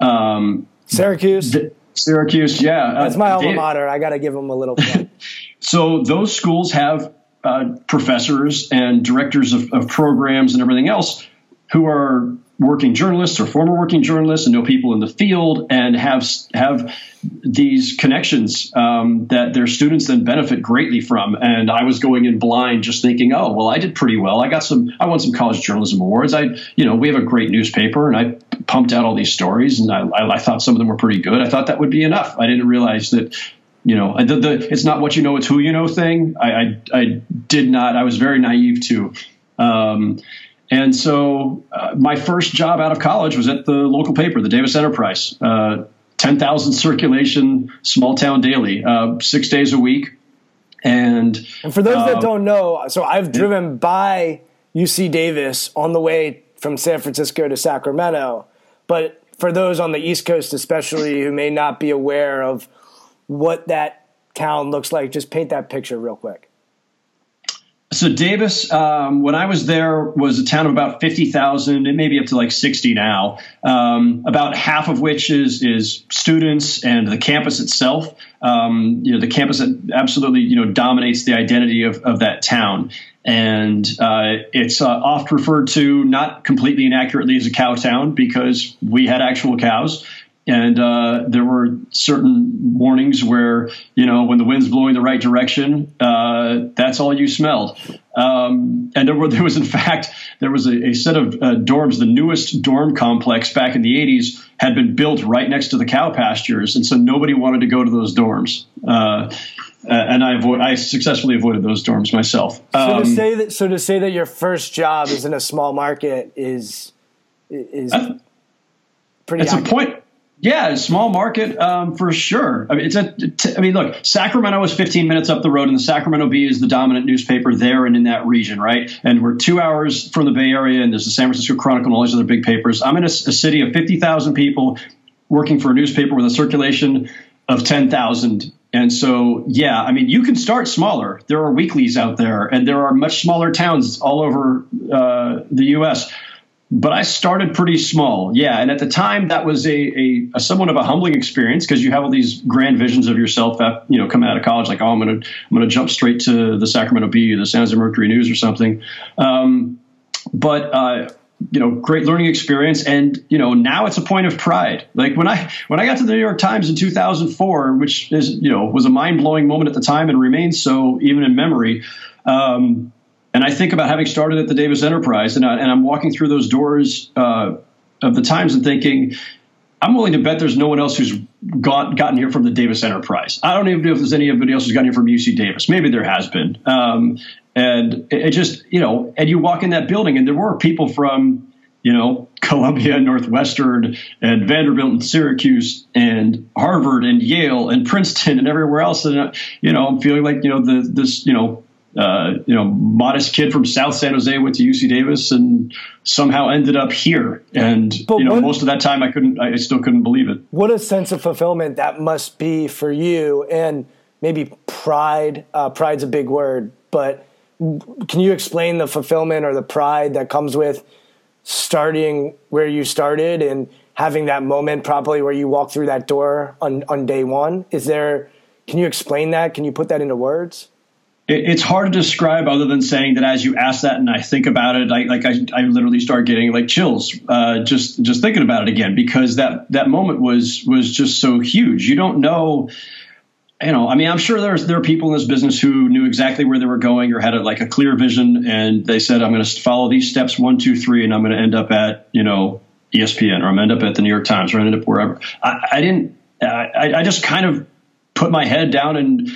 um, Syracuse. The, Syracuse, yeah, uh, that's my alma mater. I got to give them a little. so those schools have uh, professors and directors of, of programs and everything else who are working journalists or former working journalists and know people in the field and have have these connections um, that their students then benefit greatly from. And I was going in blind, just thinking, oh, well, I did pretty well. I got some, I won some college journalism awards. I, you know, we have a great newspaper, and I pumped out all these stories, and I, I, I thought some of them were pretty good. I thought that would be enough. I didn't realize that you know, the, the, it's not what you know, it's who you know thing. I, I, I did not, I was very naive to. Um, and so uh, my first job out of college was at the local paper, the Davis Enterprise, uh, 10,000 circulation, small town daily, uh, six days a week. And, and for those that uh, don't know, so I've driven by UC Davis on the way from San Francisco to Sacramento. But for those on the East Coast, especially who may not be aware of what that town looks like, just paint that picture real quick. So Davis, um, when I was there, was a town of about fifty thousand. It may be up to like sixty now. Um, about half of which is is students and the campus itself. Um, you know, the campus absolutely you know dominates the identity of, of that town, and uh, it's uh, oft referred to not completely inaccurately as a cow town because we had actual cows. And uh, there were certain mornings where, you know, when the wind's blowing the right direction, uh, that's all you smelled. Um, and there, were, there was, in fact, there was a, a set of uh, dorms. The newest dorm complex back in the 80s had been built right next to the cow pastures. And so nobody wanted to go to those dorms. Uh, and I avoid, I successfully avoided those dorms myself. Um, so to um, say that, so to say that your first job is in a small market is is pretty. It's a point. Yeah, small market um, for sure. I mean, it's a. T- I mean, look, Sacramento is 15 minutes up the road, and the Sacramento Bee is the dominant newspaper there and in that region, right? And we're two hours from the Bay Area, and there's the San Francisco Chronicle and all these other big papers. I'm in a, a city of 50,000 people working for a newspaper with a circulation of 10,000 and so, yeah, I mean, you can start smaller. There are weeklies out there, and there are much smaller towns all over uh, the U.S but I started pretty small. Yeah. And at the time, that was a, a, a somewhat of a humbling experience because you have all these grand visions of yourself, at, you know, coming out of college, like, oh, I'm going to, I'm going to jump straight to the Sacramento Bee or the San Jose Mercury News or something. Um, but, uh, you know, great learning experience. And, you know, now it's a point of pride. Like when I, when I got to the New York Times in 2004, which is, you know, was a mind blowing moment at the time and remains so even in memory. Um, and I think about having started at the Davis Enterprise, and, I, I'm walking through those doors uh, of the Times and thinking, I'm willing to bet there's no one else who's got, gotten here from the Davis Enterprise. I don't even know if there's anybody else who's gotten here from UC Davis. Maybe there has been. Um, and it, it, just, you know, and you walk in that building, and there were people from, you know, Columbia Northwestern and Vanderbilt and Syracuse and Harvard and Yale and Princeton and everywhere else. And, uh, you know, I'm feeling like, you know, the, this, you know, uh, you know, modest kid from South San Jose went to UC Davis and somehow ended up here. And but you know, what, most of that time I couldn't, I still couldn't believe it. What a sense of fulfillment that must be for you, and maybe pride. Uh, pride's a big word, but can you explain the fulfillment or the pride that comes with starting where you started and having that moment probably where you walk through that door on, on day one? Is there? Can you explain that? Can you put that into words? It's hard to describe other than saying that as you ask that and I think about it, I, like I, I literally start getting like chills uh, just just thinking about it again because that that moment was was just so huge. You don't know, you know. I mean, I'm sure there's there are people in this business who knew exactly where they were going or had a, like a clear vision, and they said, "I'm going to follow these steps one, two, three, and I'm going to end up at you know ESPN or I'm going to end up at the New York Times or I'm end up wherever." I, I didn't. I, I just kind of put my head down and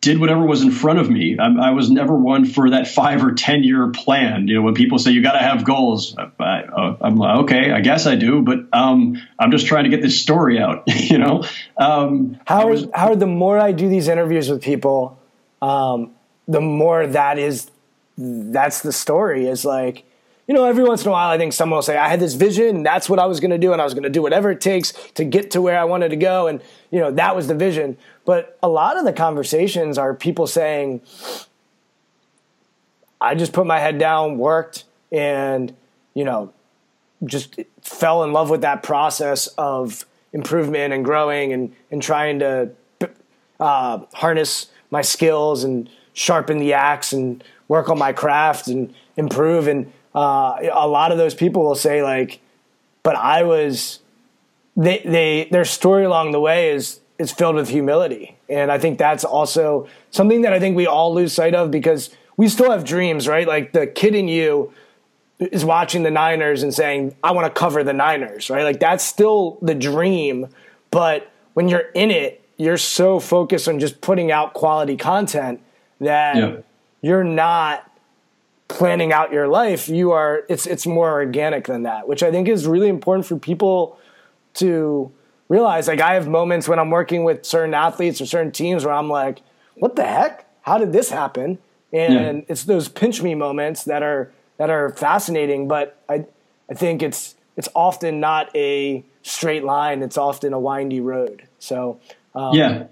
did whatever was in front of me. I, I, was never one for that five or ten year plan. You know, when people say you got to have goals, I, am like, okay, I guess I do, but um, I'm just trying to get this story out. you know, um, Howard. Howard, the more I do these interviews with people, um, the more that is that's the story. Is like you know, every once in a while, I think someone will say, I had this vision, and that's what I was going to do, and I was going to do whatever it takes to get to where I wanted to go. And, you know, that was the vision. But a lot of the conversations are people saying, I just put my head down, worked, and, you know, just fell in love with that process of improvement and growing and, and trying to uh, harness my skills and sharpen the axe and work on my craft and improve. And, uh, a lot of those people will say like, but I was, they, they, their story along the way is, is filled with humility. And I think that's also something that I think we all lose sight of because we still have dreams, right? Like the kid in you is watching the Niners and saying, I want to cover the Niners, right? Like that's still the dream. But when you're in it, you're so focused on just putting out quality content that yeah. you're not planning out your life you are it's it's more organic than that which i think is really important for people to realize. Like i have moments when i'm working with certain athletes or certain teams where i'm like what the heck? How did this happen? And yeah. it's those pinch me moments that are that are fascinating but i i think it's it's often not a straight line it's often a windy road. So um, yeah.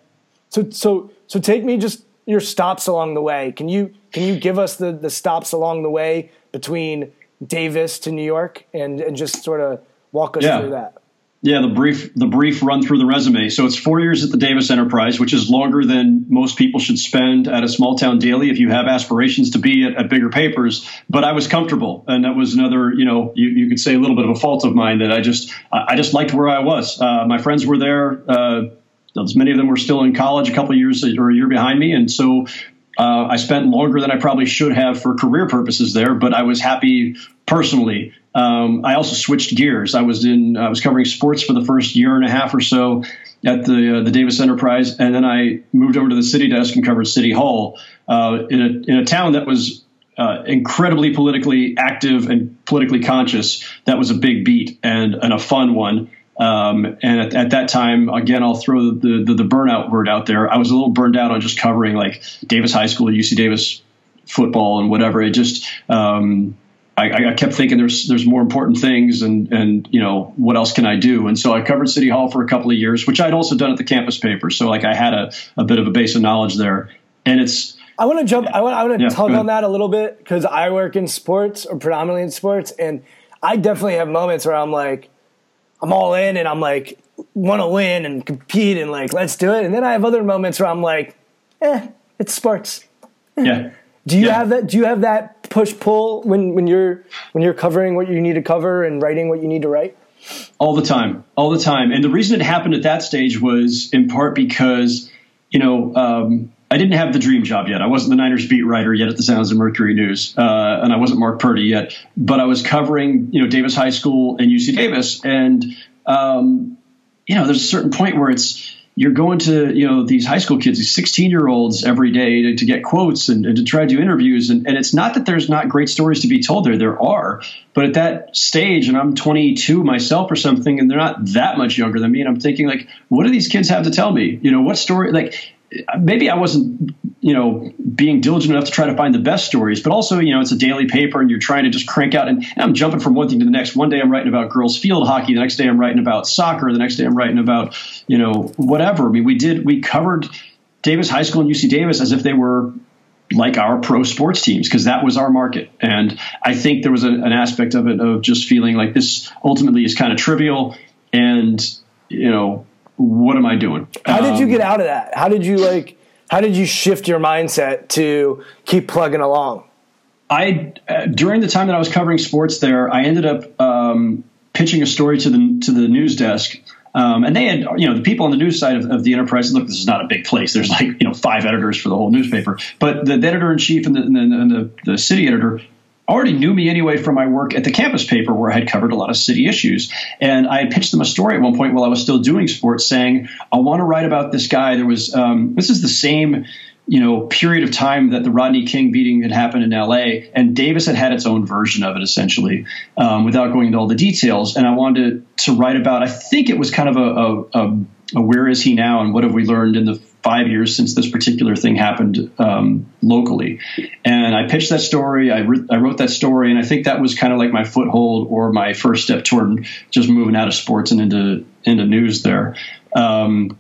so so so take me just your stops along the way. Can you can you give us the the stops along the way between Davis to New York and and just sort of walk us yeah. through that? Yeah, the brief the brief run through the resume. So it's four years at the Davis Enterprise, which is longer than most people should spend at a small town daily if you have aspirations to be at, at bigger papers. But I was comfortable, and that was another, you know, you, you could say a little bit of a fault of mine that I just I just liked where I was. Uh, my friends were there. Uh, many of them were still in college a couple years or a year behind me, and so uh, I spent longer than I probably should have for career purposes there. But I was happy personally. Um, I also switched gears. I was in I was covering sports for the first year and a half or so at the uh, the Davis Enterprise, and then I moved over to the city desk and covered City Hall uh, in a in a town that was uh, incredibly politically active and politically conscious. That was a big beat and, and a fun one. Um, and at, at, that time, again, I'll throw the, the, the burnout word out there. I was a little burned out on just covering like Davis High School, UC Davis football, and whatever. It just um, I, I, kept thinking there's there's more important things, and and you know what else can I do? And so I covered City Hall for a couple of years, which I'd also done at the campus paper. So like I had a, a bit of a base of knowledge there, and it's. I want to jump. I want. I want to yeah, tug on that a little bit because I work in sports or predominantly in sports, and I definitely have moments where I'm like, I'm all in and I'm like want to win and compete and like let's do it. And then I have other moments where I'm like, eh, it's sports. Yeah. do you yeah. have that? Do you have that push pull when when you're when you're covering what you need to cover and writing what you need to write? All the time, all the time. And the reason it happened at that stage was in part because you know. Um, I didn't have the dream job yet. I wasn't the Niners beat writer yet at the San Jose Mercury News, uh, and I wasn't Mark Purdy yet. But I was covering, you know, Davis High School and UC Davis, and um, you know, there's a certain point where it's you're going to, you know, these high school kids, these 16 year olds every day to, to get quotes and, and, to try to do interviews, and, and it's not that there's not great stories to be told there. There are, but at that stage, and I'm 22 myself or something, and they're not that much younger than me, and I'm thinking like, what do these kids have to tell me? You know, what story? Like maybe I wasn't, you know, being diligent enough to try to find the best stories, but also, you know, it's a daily paper and you're trying to just crank out. And, and, I'm jumping from one thing to the next. One day I'm writing about girls field hockey. The next day I'm writing about soccer. The next day I'm writing about, you know, whatever. I mean, we did, we covered Davis High School and UC Davis as if they were like our pro sports teams because that was our market. And I think there was a, an aspect of it of just feeling like this ultimately is kind of trivial and, you know, what am I doing? How did you um, get out of that? How did you like? How did you shift your mindset to keep plugging along? I uh, during the time that I was covering sports there, I ended up um, pitching a story to the to the news desk. Um, and they had, you know, the people on the news side of, of, the enterprise. Look, this is not a big place. There's like, you know, five editors for the whole newspaper. But the, the editor in chief and, the, and, the, and the, the city editor already knew me anyway from my work at the campus paper where I had covered a lot of city issues. And I had pitched them a story at one point while I was still doing sports saying, I want to write about this guy. There was, um, this is the same you know period of time that the Rodney King beating had happened in L.A. and Davis had had its own version of it essentially, um, without going into all the details. And I wanted to, to write about. I think it was kind of a, a, a, a, where is he now and what have we learned in the five years since this particular thing happened um, locally. And I pitched that story. I, re- I wrote that story, and I think that was kind of like my foothold or my first step toward just moving out of sports and into into news there. Um,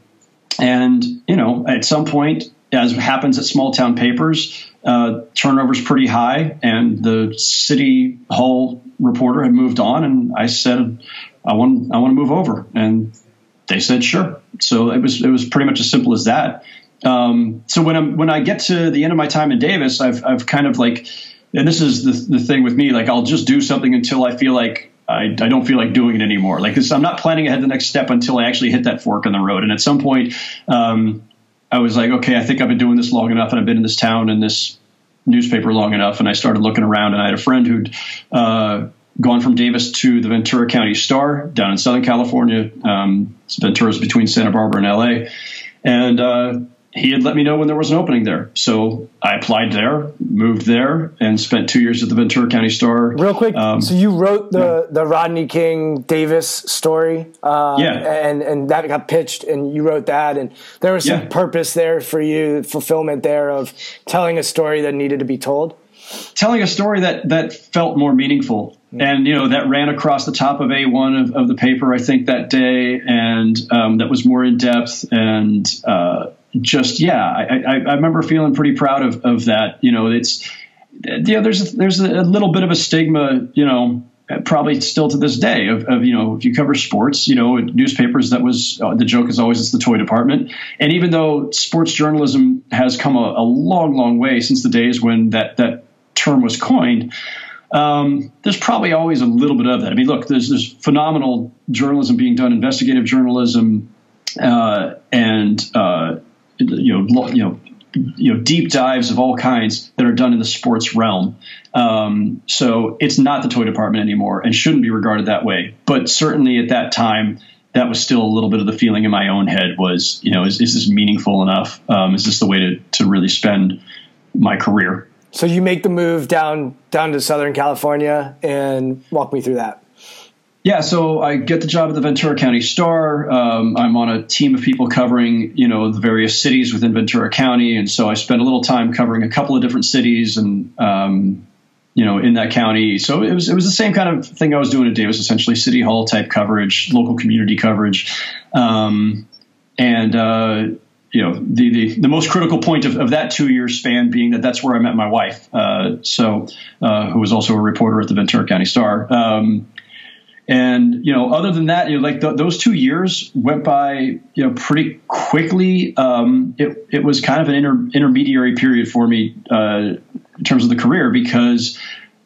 and you know, at some point, as happens at small town papers, uh, turnover's pretty high, and the city hall reporter had moved on, and I said, I want I want to move over, and they said sure. So it was it was pretty much as simple as that. Um, so when I'm when I get to the end of my time in Davis, I've I've kind of like, and this is the the thing with me, like I'll just do something until I feel like I, I don't feel like doing it anymore. Like this, I'm not planning ahead the next step until I actually hit that fork in the road. And at some point, um, I was like, okay, I think I've been doing this long enough, and I've been in this town and this newspaper long enough. And I started looking around, and I had a friend who'd uh, gone from Davis to the Ventura County Star down in Southern California. Um, Ventura's between Santa Barbara and LA, and uh, he had let me know when there was an opening there. So I applied there, moved there, and spent two years at the Ventura County Star. Real quick, um, so you wrote the yeah. the Rodney King Davis story, uh, yeah, and and that got pitched, and you wrote that, and there was some yeah. purpose there for you, fulfillment there of telling a story that needed to be told. Telling a story that that felt more meaningful, mm-hmm. and you know that ran across the top of A1 of, of the paper, I think that day, and um, that was more in depth and. Uh, just yeah, I, I, I remember feeling pretty proud of, of that. You know, it's yeah, there's a, there's a little bit of a stigma, you know, probably still to this day of, of, you know if you cover sports you know newspapers that was uh, the joke is always it's the toy department and even though sports journalism has come a, a long long way since the days when that that term was coined um, there's probably always a little bit of that i mean look there's there's phenomenal journalism being done investigative journalism uh, and uh, you know, you know, you know, deep dives of all kinds that are done in the sports realm. Um, so it's not the toy department anymore, and shouldn't be regarded that way. But certainly at that time, that was still a little bit of the feeling in my own head was, you know, is, is this meaningful enough? Um, is this the way to to really spend my career? So you make the move down down to Southern California, and walk me through that. Yeah, so I get the job at the Ventura County Star. Um, I'm on a team of people covering, you know, the various cities within Ventura County, and so I spent a little time covering a couple of different cities and, um, you know, in that county. So it was it was the same kind of thing I was doing at Davis, essentially city hall type coverage, local community coverage, um, and. Uh, you know the, the, the most critical point of, of that two year span being that that's where I met my wife, uh, so uh, who was also a reporter at the Ventura County Star. Um, and you know, other than that, you know, like those two years went by, you know, pretty quickly. Um, it it was kind of an inter- intermediary period for me uh, in terms of the career because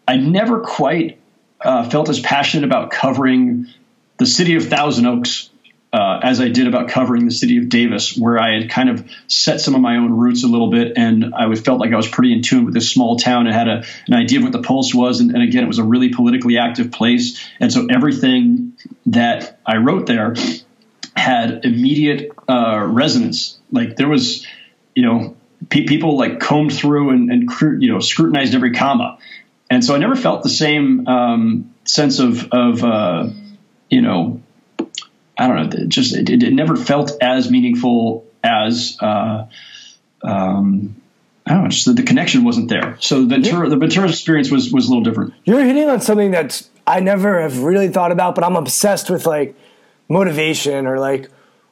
I never quite uh, felt as passionate about covering the city of Thousand Oaks uh, as I did about covering the city of Davis, where I had kind of set some of my own roots a little bit, and I felt like I was pretty in tune with this small town and had a, an idea of what the pulse was. And, and, again, it was a really politically active place, and so everything that I wrote there had immediate uh, resonance. Like there was, you know, pe- people like combed through and, and you know scrutinized every comma, and so I never felt the same um, sense of of uh, you know I don't know, it just it, it, never felt as meaningful as uh, um, I don't know, just the, the, connection wasn't there. So the Ventura, the Ventura experience was was a little different. You're hitting on something that I never have really thought about, but I'm obsessed with like motivation or like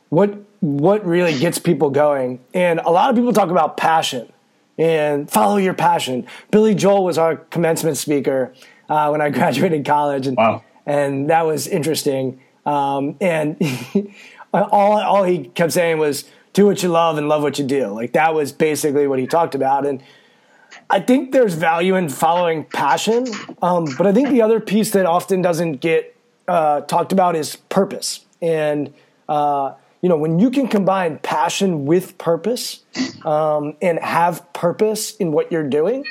what what really gets people going. And a lot of people talk about passion and follow your passion. Billy Joel was our commencement speaker uh, when I graduated college, and wow. and that was interesting. Um, and all all he kept saying was do what you love and love what you do. Like that was basically what he talked about. And I think there's value in following passion, um, but I think the other piece that often doesn't get uh, talked about is purpose. And uh, you know, when you can combine passion with purpose um, and have purpose in what you're doing,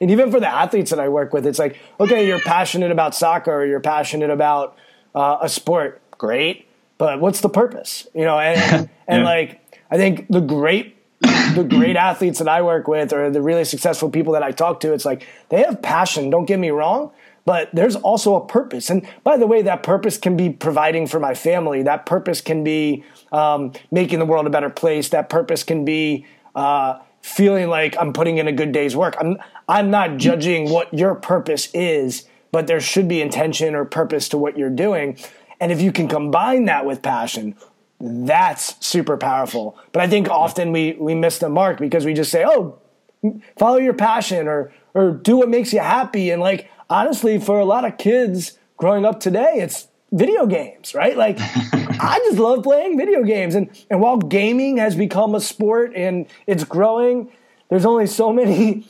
and even for the athletes that I work with, it's like, okay, you're passionate about soccer, or you're passionate about uh, a sport, great, but what's the purpose? You know, and and like I think the great the great athletes that I work with or the really successful people that I talk to, it's like they have passion. Don't get me wrong, but there's also a purpose. And by the way, that purpose can be providing for my family. That purpose can be um, making the world a better place. That purpose can be uh, feeling like I'm putting in a good day's work. I'm I'm not judging what your purpose is, but there should be intention or purpose to what you're doing. And if you can combine that with passion, that's super powerful. But I think often we we miss the mark because we just say, "Oh, follow your passion or or do what makes you happy." And like honestly, for a lot of kids growing up today, it's video games, right? Like I just love playing video games. And and while gaming has become a sport and it's growing, there's only so many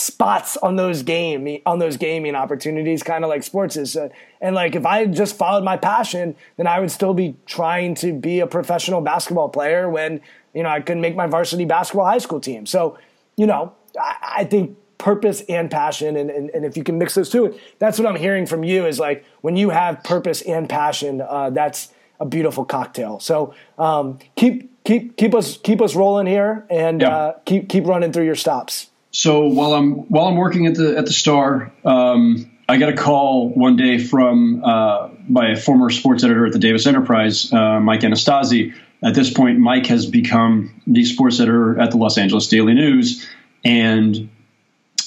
spots on those game on those gaming opportunities kind of like sports is uh, and like if i just followed my passion then i would still be trying to be a professional basketball player when you know i couldn't make my varsity basketball high school team. So you know i, I think purpose and passion and, and, and, if you can mix those two that's what i'm hearing from you is like when you have purpose and passion uh, that's a beautiful cocktail. So um, keep keep keep us keep us rolling here and yeah. uh, keep keep running through your stops so while I'm while I'm working at the at the Star, um, I got a call one day from uh, my former sports editor at the Davis Enterprise, uh, Mike Anastasi. At this point, Mike has become the sports editor at the Los Angeles Daily News, and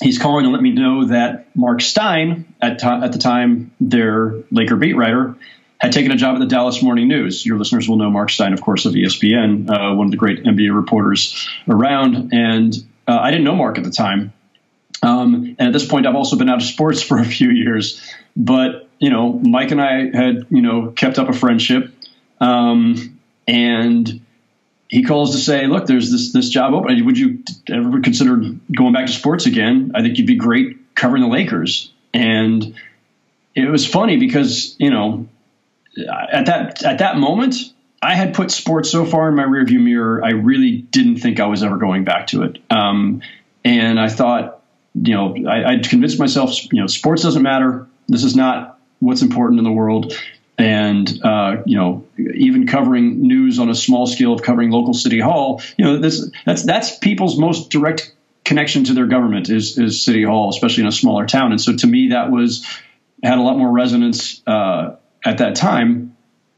he's calling to let me know that Mark Stein, at, t- at the time their Laker beat writer, had taken a job at the Dallas Morning News. Your listeners will know Mark Stein, of course, of ESPN, uh, one of the great NBA reporters around, and uh, I didn't know Mark at the time. Um, and at this point, I've also been out of sports for a few years. But, you know, Mike and I had, you know, kept up a friendship. Um, and he calls to say, look, there's this, this job open. Would you ever consider going back to sports again? I think you'd be great covering the Lakers. And it was funny because, you know, at that, at that moment, I had put sports so far in my rearview mirror, I really didn't think I was ever going back to it. Um, and I thought, you know, I, I'd convinced myself, you know, sports doesn't matter. This is not what's important in the world. And uh, you know, even covering news on a small scale of covering local city hall, you know, this that's that's people's most direct connection to their government is is city hall, especially in a smaller town. And so to me, that was had a lot more resonance uh, at that time.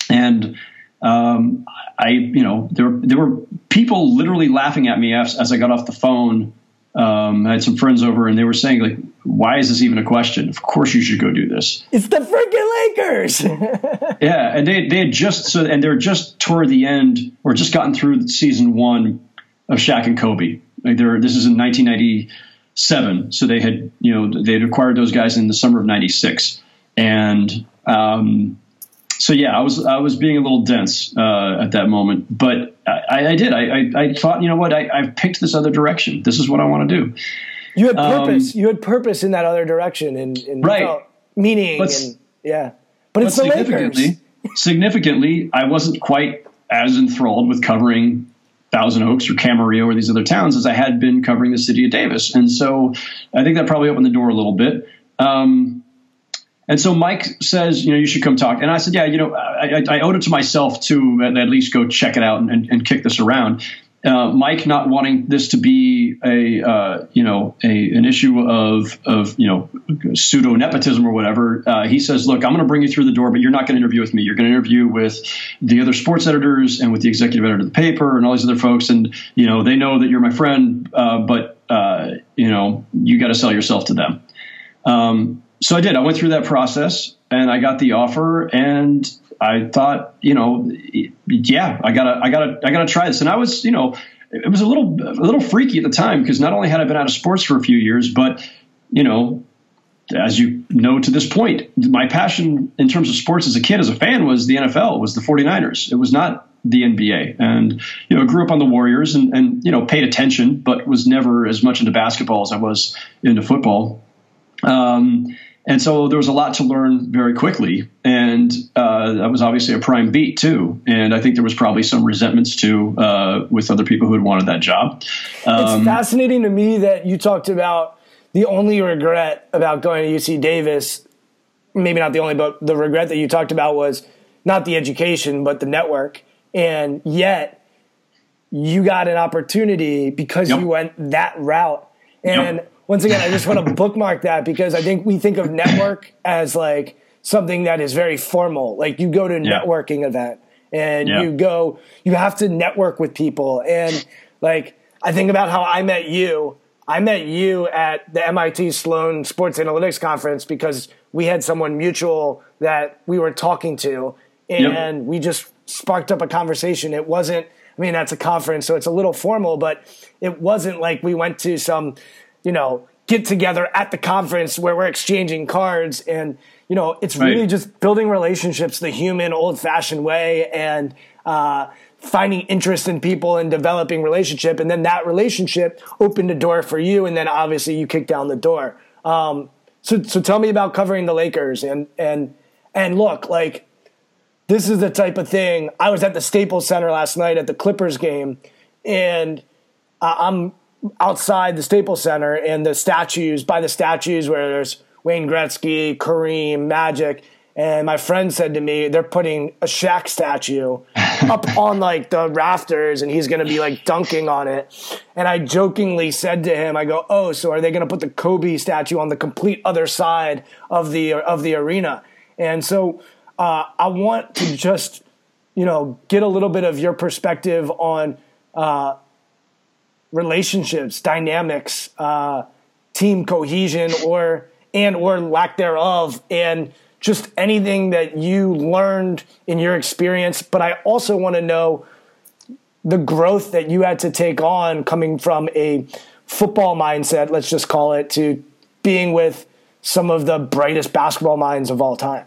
And um, I, you know, there there were people literally laughing at me as, as I got off the phone. Um, I had some friends over, and they were saying, like, "Why is this even a question? Of course you should go do this." It's the freaking Lakers. yeah, and they they had just so, and they're just toward the end, or just gotten through season one of Shaq and Kobe. Like, they're this is in 1997, so they had you know they had acquired those guys in the summer of '96, and um, so yeah, I was I was being a little dense uh, at that moment, but I, I did. I, I, I, thought, you know what? I, have picked this other direction. This is what I want to do. You had purpose. Um, you had purpose in that other direction, and, and right meaning. But, and, yeah, but, but it's the significantly, Lakers. significantly, I wasn't quite as enthralled with covering Thousand Oaks or Camarillo or these other towns as I had been covering the city of Davis, and so I think that probably opened the door a little bit. Um, and so Mike says, you know, you should come talk. And I said, yeah, you know, I, I owed it to myself to at least go check it out and, and, and kick this around. Uh, Mike not wanting this to be a uh, you know a an issue of of you know pseudo nepotism or whatever. Uh, he says, look, I'm going to bring you through the door, but you're not going to interview with me. You're going to interview with the other sports editors and with the executive editor of the paper and all these other folks. And you know they know that you're my friend, uh, but uh, you know you got to sell yourself to them. Um, so I did. I went through that process and I got the offer and I thought, you know, yeah, I gotta, I gotta, I gotta try this. And I was, you know, it was a little, a little freaky at the time because not only had I been out of sports for a few years, but you know, as you know to this point, my passion in terms of sports as a kid, as a fan, was the NFL, was the 49ers. It was not the NBA. And, you know, grew up on the Warriors and, and, you know, paid attention, but was never as much into basketball as I was into football. Um, and so there was a lot to learn very quickly, and uh, that was obviously a prime beat too. And I think there was probably some resentments too uh, with other people who had wanted that job. Um, it's fascinating to me that you talked about the only regret about going to UC Davis, maybe not the only, but the regret that you talked about was not the education but the network, and yet you got an opportunity because yep. you went that route. And yep. Once again, I just want to bookmark that because I think we think of network as like something that is very formal. Like you go to a networking event and you go, you have to network with people. And like, I think about how I met you. I met you at the MIT Sloan Sports Analytics Conference because we had someone mutual that we were talking to, and yep. we just sparked up a conversation. It wasn't, I mean, that's a conference, so it's a little formal, but it wasn't like we went to some, you know, get together at the conference where we're exchanging cards. And you know it's right. really just building relationships the human old fashioned way and uh, finding interest in people and developing relationship. And then that relationship opened a door for you and then obviously you kicked down the door. Um, so so tell me about covering the lakers and and and look like this is the type of thing. I was at the staples center last night at the clippers game and i'm outside the staples center and the statues by the statues where there's wayne gretzky kareem magic and my friend said to me, they're putting a Shaq statue up on like the rafters and he's going to be like dunking on it. And I jokingly said to him, I go, "Oh, so are they going to put the Kobe statue on the complete other side of the of the arena?" And so uh, I want to just, you know, get a little bit of your perspective on uh, relationships, dynamics, uh, team cohesion, or and or lack thereof, and just anything that you learned in your experience. But I also want to know the growth that you had to take on coming from a football mindset, let's just call it, to being with some of the brightest basketball minds of all time.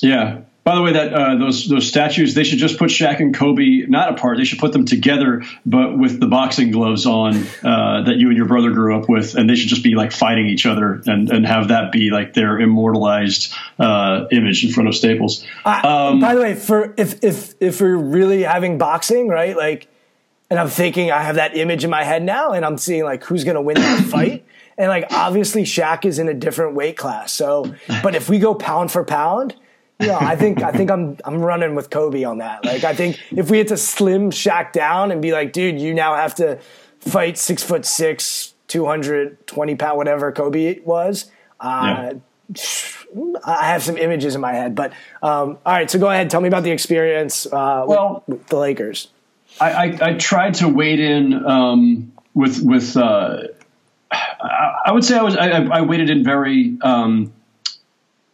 Yeah, by the way, that uh, those those statues, they should just put Shaq and Kobe not apart. They should put them together, but with the boxing gloves on uh, that you and your brother grew up with, and they should just be like fighting each other and, and have that be like their immortalized uh, image in front of Staples. Um, by the way, for if if if we're really having boxing, right? Like, and I'm thinking I have that image in my head now, and I'm seeing like who's going to win that fight. And like obviously Shaq is in a different weight class. So, but if we go pound for pound yeah, I think I think I'm I'm running with Kobe on that. Like I think if we had to slim Shaq down and be like, dude, you now have to fight six foot six, two hundred twenty pound, whatever Kobe was. Uh, yeah. I have some images in my head, but um, all right. So go ahead, tell me about the experience. Uh, well, with, with the Lakers. I, I, I, tried to wade in um, with with. Uh, I, I, would say I was I, I waded in very. Um,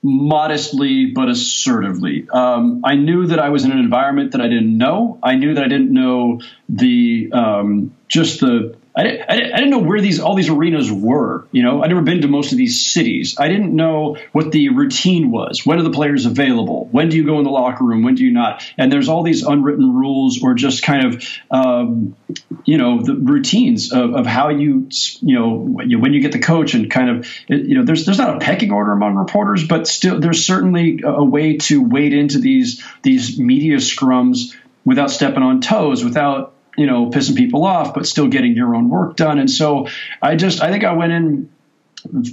modestly but assertively. Um, I knew that I was in an environment that I didn't know. I knew that I didn't know the um, just the I, I, didn't know where these all these arenas were. You know, I'd never been to most of these cities. I didn't know what the routine was. When are the players available? When do you go in the locker room? When do you not? And there's all these unwritten rules, or just kind of, um, you know, the routines of, of how you, you know, when you get the coach and kind of, you know, there's there's not a pecking order among reporters, but still there's certainly a way to wade into these these media scrums without stepping on toes, without you know, pissing people off, but still getting your own work done. And so I just, I think I went in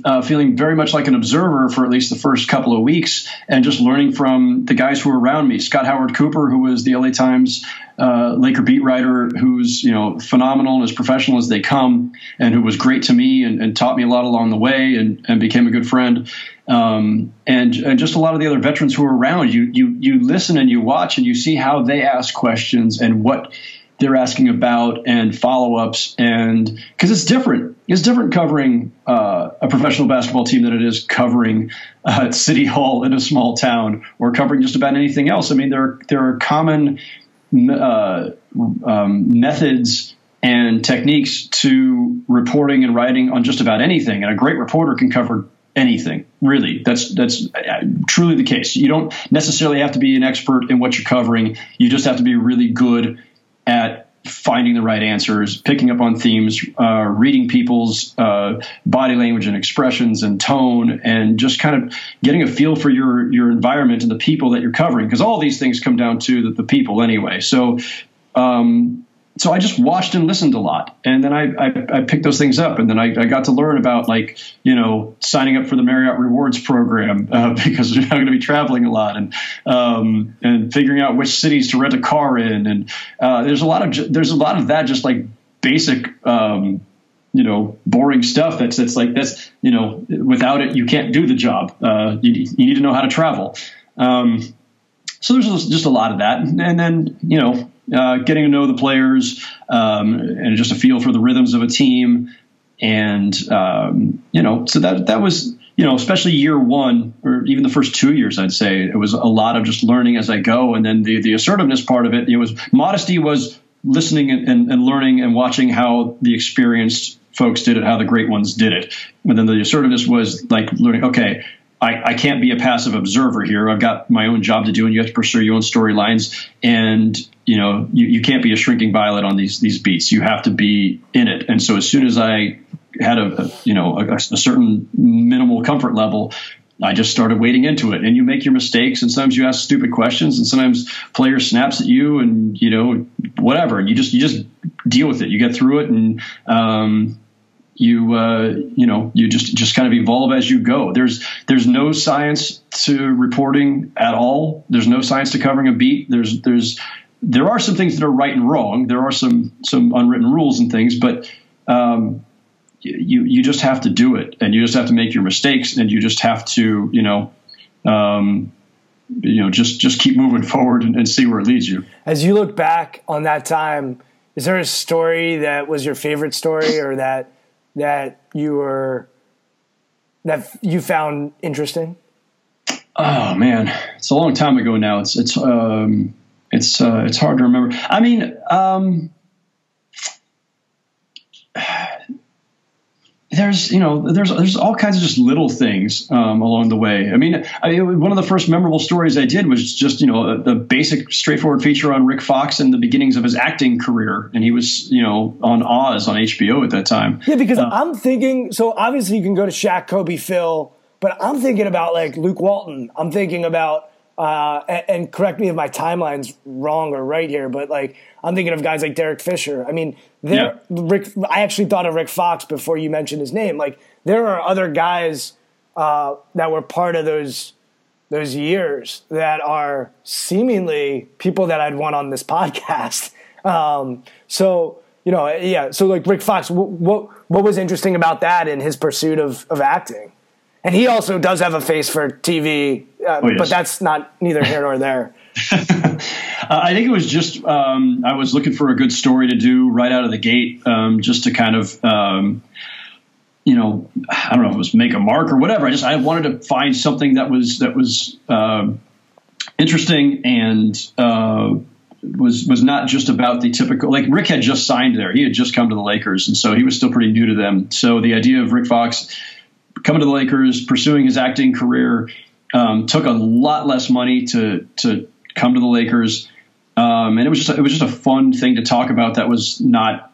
uh, feeling very much like an observer for at least the first couple of weeks and just learning from the guys who were around me. Scott Howard Cooper, who was the LA Times uh, Laker beat writer, who's you know phenomenal and as professional as they come, and who was great to me and, and taught me a lot along the way and, and became a good friend. Um, and, and just a lot of the other veterans who are around you, you you listen and you watch and you see how they ask questions and what they're asking about and follow ups and because it's different. It's different covering uh, a professional basketball team than it is covering uh, City Hall in a small town or covering just about anything else. I mean, there there are common uh, um, methods and techniques to reporting and writing on just about anything, and a great reporter can cover anything really that's that's uh, truly the case you don't necessarily have to be an expert in what you're covering you just have to be really good at finding the right answers, picking up on themes, uh, reading people's uh, body language and expressions and tone, and just kind of getting a feel for your your environment and the people that you're covering. Because all these things come down to the, the people anyway. So. Um, so I just watched and listened a lot, and then I, I, I picked those things up, and then I, I, got to learn about like you know signing up for the Marriott Rewards program uh, because not going to be traveling a lot, and um, and figuring out which cities to rent a car in, and uh, there's a lot of there's a lot of that just like basic um, you know boring stuff that's that's like that's you know without it you can't do the job. Uh, you, you need to know how to travel. Um, so there's just a lot of that, and then you know uh, getting to know the players um, and just a feel for the rhythms of a team. And, um, you know, so that, that was, you know, especially year one or even the first two years, I'd say it was a lot of just learning as I go. And then the, the assertiveness part of it, it was modesty was listening and, and, and learning and watching how the experienced folks did it, how the great ones did it. And then the assertiveness was like learning, okay, I, I, can't be a passive observer here. I've got my own job to do, and you have to pursue your own storylines. And you know, you, you can't be a shrinking violet on these these beats. You have to be in it. And so, as soon as I had a, you know a, a, certain minimal comfort level, I just started wading into it. And you make your mistakes, and sometimes you ask stupid questions, and sometimes player snaps at you, and you know whatever. You just you just deal with it. You get through it, and um, you uh, you know you just just kind of evolve as you go. There's there's no science to reporting at all. There's no science to covering a beat. There's there's there are some things that are right and wrong. There are some some unwritten rules and things, but um, you you just have to do it, and you just have to make your mistakes, and you just have to you know. Um, you know, just just keep moving forward and, and see where it leads you. As you look back on that time, is there a story that was your favorite story, or that that you were that you found interesting? Oh man, it's a long time ago now. It's it's um, it's uh, it's hard to remember. I mean, um, there's you know there's there's all kinds of just little things um, along the way. I mean, I, one of the first memorable stories I did was just you know the basic straightforward feature on Rick Fox and the beginnings of his acting career, and he was you know on Oz on HBO at that time. Yeah, because uh, I'm thinking so obviously you can go to Shaq, Kobe, Phil, but I'm thinking about like Luke Walton. I'm thinking about uh, and, and, correct me if my timeline's wrong or right here, but like I'm thinking of guys like Derek Fisher. I mean, there, yeah. Rick. I actually thought of Rick Fox before you mentioned his name. Like there are other guys uh, that were part of those those years that are seemingly people that I'd want on this podcast. Um, so you know, yeah. So like Rick Fox, what, what what was interesting about that in his pursuit of of acting? And he also does have a face for TV, uh, oh, yes. but that's not neither here nor there. uh, I think it was just um, I was looking for a good story to do right out of the gate, um, just to kind of. Um, you know, I don't know if it was make a mark or whatever. I just I wanted to find something that was that was uh, interesting and uh, was was not just about the typical like Rick had just signed there. He had just come to the Lakers, and so he was still pretty new to them. So the idea of Rick Fox coming to the Lakers, pursuing his acting career, um, took a lot less money to to come to the Lakers, um, and it was just it was just a fun thing to talk about. That was not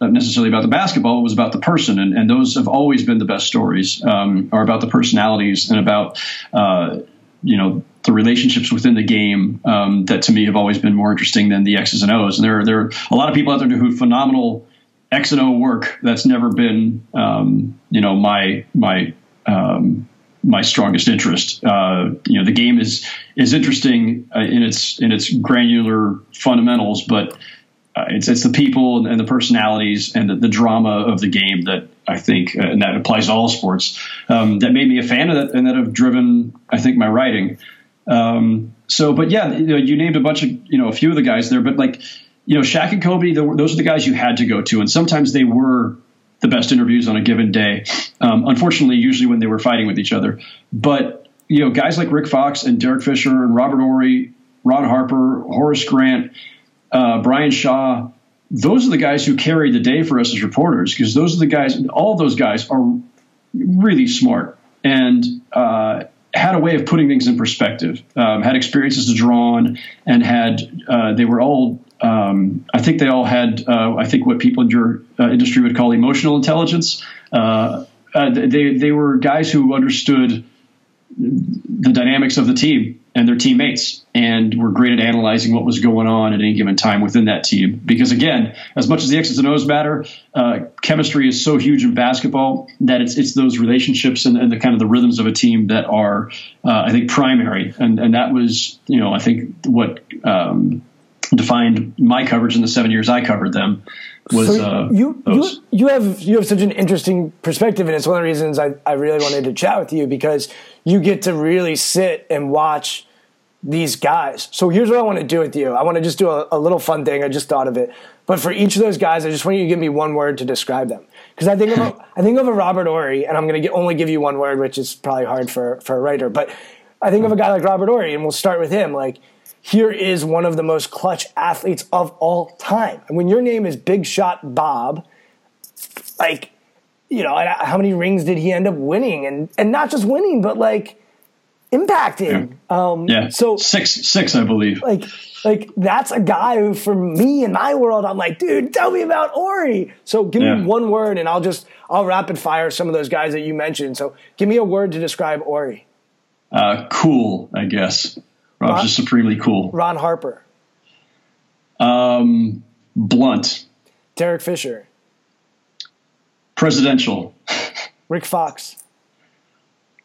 necessarily about the basketball; it was about the person, and, and those have always been the best stories. Um, are about the personalities and about uh, you know the relationships within the game um, that to me have always been more interesting than the X's and O's. And there, there are a lot of people out there who phenomenal X and O work. That's never been, um, you know, my my um, my strongest interest. Uh, you know, the game is is interesting uh, in its in its granular fundamentals, but uh, it's it's the people and the personalities and the, the, drama of the game that I think, uh, and that applies to all sports, um, that made me a fan of that and that have driven, I think, my writing. Um, so, but yeah, you, know, you named a bunch of you know a few of the guys there, but like you know, Shaq and Kobe, those are the guys you had to go to, and sometimes they were the best interviews on a given day. Um, unfortunately, usually when they were fighting with each other. But you know, guys like Rick Fox and Derek Fisher and Robert Horry, Ron Harper, Horace Grant, uh, Brian Shaw. Those are the guys who carried the day for us as reporters because those are the guys. All those guys are really smart and uh, had a way of putting things in perspective. Um, had experiences to draw on, and had uh, they were all um, I think they all had, uh, I think, what people in your uh, industry would call emotional intelligence. Uh, uh they they were guys who understood the dynamics of the team and their teammates and were great at analyzing what was going on at any given time within that team. Because again, as much as the X's and O's matter, uh, chemistry is so huge in basketball that it's it's those relationships and, and the kind of the rhythms of a team that are, uh, I think, primary. And and that was you know I think what um, defined my coverage in the seven years I covered them was so uh, you, you you have you have such an interesting perspective, and it's one of the reasons I, I really wanted to chat with you because you get to really sit and watch these guys. So here's what I want to do with you. I want to just do a, a little fun thing. I just thought of it, but for each of those guys, I just want you to give me one word to describe them because I think of a, I think of a Robert Horry, and I'm going to only give you one word, which is probably hard for for a writer, but I think of a guy like Robert Horry, and we'll start with him. Like here is one of the most clutch athletes of all time. And when your name is Big Shot Bob, like, you know, how many rings did he end up winning? And and not just winning, but like impacting. Yeah. Um, yeah. So six, six, I believe. Like, like that's a guy who, for me in my world, I'm like, dude, tell me about Horry. So give yeah. me one word, and I'll just I'll rapid fire some of those guys that you mentioned. So give me a word to describe Horry. Uh, cool, I guess. Rob's Ron, just supremely cool. Ron Harper. Um, blunt. Derek Fisher. Presidential. Rick Fox.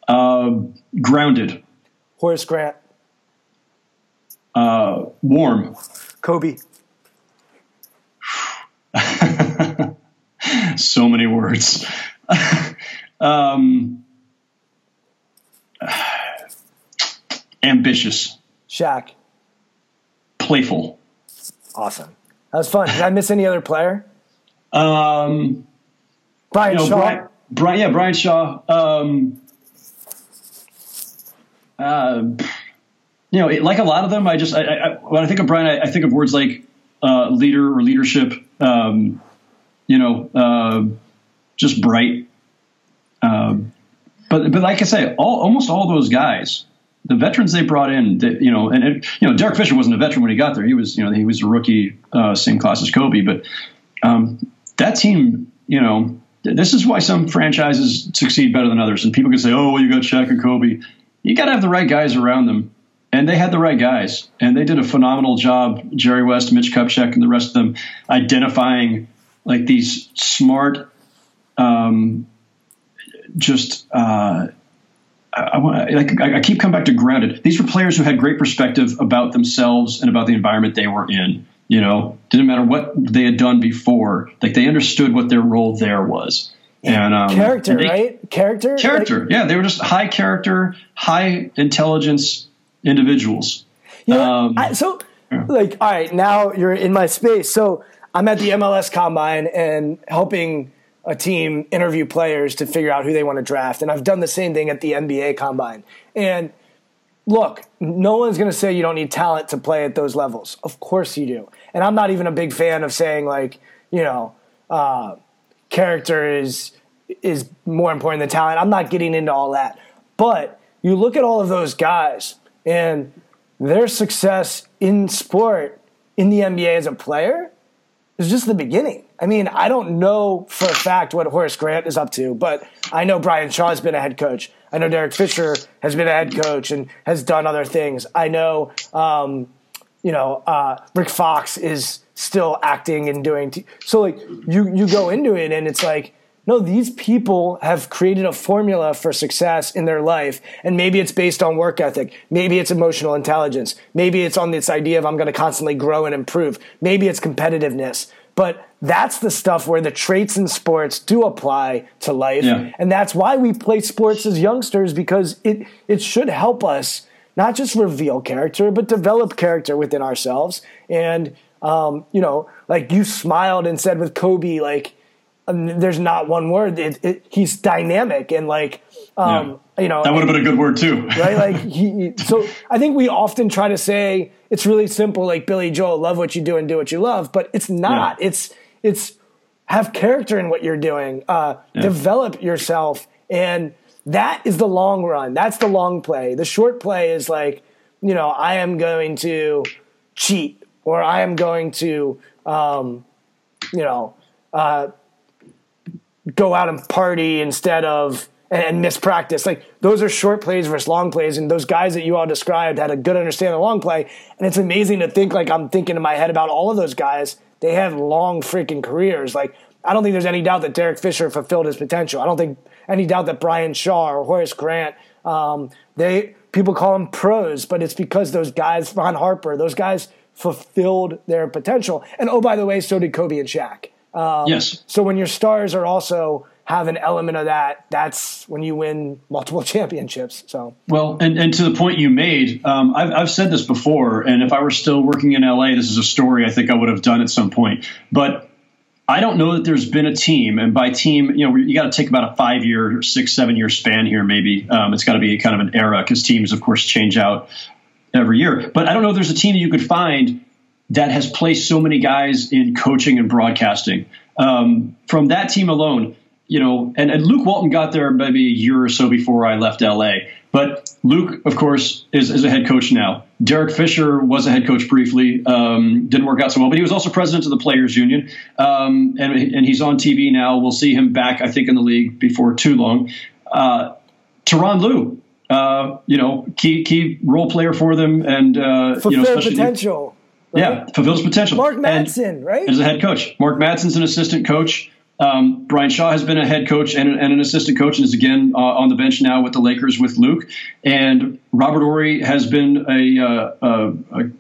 Uh, grounded. Horace Grant. Uh, warm. Kobe. so many words. um, ambitious. Shaq. Playful. Awesome. That was fun. Did I miss any other player? Um, Brian you know, Shaw. Brian, Brian, yeah, Brian Shaw. Um, uh, you know, it, like a lot of them, I just I, I, when I think of Brian, I, I think of words like uh, leader or leadership. Um, you know, uh, just bright. Um, but but like I say, all, almost all those guys the veterans they brought in, you know, and it, you know, Derek Fisher wasn't a veteran when he got there. He was, you know, he was a rookie, uh, same class as Kobe. But um, that team, you know, this is why some franchises succeed better than others. And people can say, "Oh, well, you got Shaq and Kobe." You got to have the right guys around them, and they had the right guys, and they did a phenomenal job. Jerry West, Mitch Kupchak, and the rest of them identifying like these smart, um, just. Uh, I, want like I keep coming back to grounded. These were players who had great perspective about themselves and about the environment they were in. You know, didn't matter what they had done before. Like they understood what their role there was. And um, character, and they, right? Character, character. Like, yeah, they were just high character, high intelligence individuals. You know, um, I, so yeah. like, all right, now you're in my space. So I'm at the MLS Combine and helping a team interview players to figure out who they want to draft. And I've done the same thing at the NBA combine. And look, no one's going to say you don't need talent to play at those levels. Of course you do. And I'm not even a big fan of saying like, you know, uh, character is is more important than talent. I'm not getting into all that. But you look at all of those guys and their success in sport in the NBA as a player is just the beginning. I mean, I don't know for a fact what Horace Grant is up to, but I know Brian Shaw has been a head coach. I know Derek Fisher has been a head coach and has done other things. I know, um, you know, uh, Rick Fox is still acting and doing. T- so like you you go into it and it's like no, these people have created a formula for success in their life. And maybe it's based on work ethic. Maybe it's emotional intelligence. Maybe it's on this idea of I'm going to constantly grow and improve. Maybe it's competitiveness. But that's the stuff where the traits in sports do apply to life. Yeah. And that's why we play sports as youngsters because it, it should help us not just reveal character, but develop character within ourselves. And, um, you know, like you smiled and said with Kobe, like, um, there's not one word. It, it, he's dynamic and like, um. You know, that would have been a good word too, right? Like he, so I think we often try to say it's really simple, like Billy Joel, love what you do and do what you love, but it's not. Yeah. It's it's have character in what you're doing, uh, yeah. develop yourself, and that is the long run. That's the long play. The short play is like, you know, I am going to cheat or I am going to, um, you know, uh, go out and party instead of and miss practice. Like those are short plays versus long plays, and those guys that you all described had a good understanding of long play. And it's amazing to think like I'm thinking in my head about all of those guys. They had long freaking careers. Like I don't think there's any doubt that Derek Fisher fulfilled his potential. I don't think any doubt that Brian Shaw or Horace Grant, um, they people call them pros, but it's because those guys, Ron Harper, those guys fulfilled their potential. And oh, by the way, so did Kobe and Shaq. Um, yes. So when your stars are also have an element of that, that's when you win multiple championships. So well, and, and to the point you made, um, I've, I've said this before, and if I were still working in LA, this is a story I think I would have done at some point. But I don't know that there's been a team, and by team, you know, you got to take about a five year, six, seven year span here, maybe. Um, it's got to be kind of an era because teams, of course, change out every year. But I don't know if there's a team that you could find that has placed so many guys in coaching and broadcasting. Um, from that team alone, you know, and, and Luke Walton got there maybe a year or so before I left LA. But Luke, of course, is, is a head coach now. Derek Fisher was a head coach briefly, um, didn't work out so well, but he was also president of the Players Union, um, and, and he's on TV now. We'll see him back, I think, in the league before too long. Uh, Tyronn Lue, uh, you know, key key role player for them, and uh, you know, potential. Right? Yeah, fulfills potential. Mark Madsen, right? As a head coach, Mark Madsen's an assistant coach. Um, Brian Shaw has been a head coach and, and an assistant coach and is again uh, on the bench now with the Lakers with Luke. And Robert Horry has been a, uh, a, a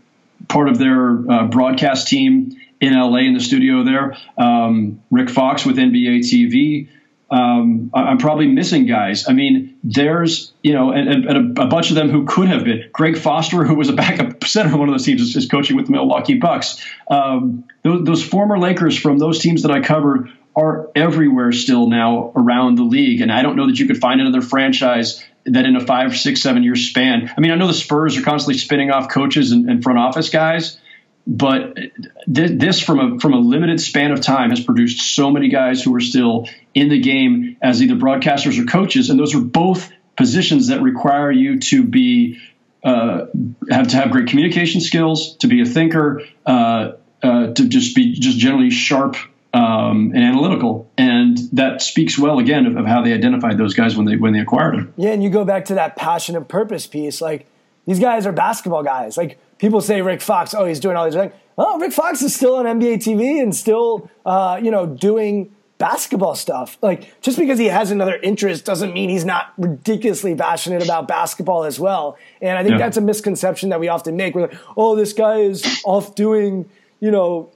part of their uh, broadcast team in LA in the studio there. Um, Rick Fox with NBA TV. Um, I'm probably missing guys. I mean, there's, you know, and, and a, a, bunch of them who could have been. Greg Foster, who was a backup center on one of those teams, is, is coaching with the Milwaukee Bucks. Um, those, those, former Lakers from those teams that I covered are everywhere still now around the league. And I don't know that you could find another franchise that in a five, six, seven year span. I mean, I know the Spurs are constantly spinning off coaches and, and front office guys, but th- this from a from a limited span of time has produced so many guys who are still in the game as either broadcasters or coaches, and those are both positions that require you to be uh, have to have great communication skills, to be a thinker, uh, uh, to just be just generally sharp um, and analytical, and that speaks well again of, of, how they identified those guys when they when they acquired them. Yeah, and you go back to that passion and purpose piece. Like these guys are basketball guys. Like people say Rick Fox, oh, he's doing all these things. Oh, Rick Fox is still on NBA TV and still, uh, you know, doing basketball stuff. Like just because he has another interest doesn't mean he's not ridiculously passionate about basketball as well. And I think yeah. that's a misconception that we often make. We're like, oh, this guy is off doing, you know,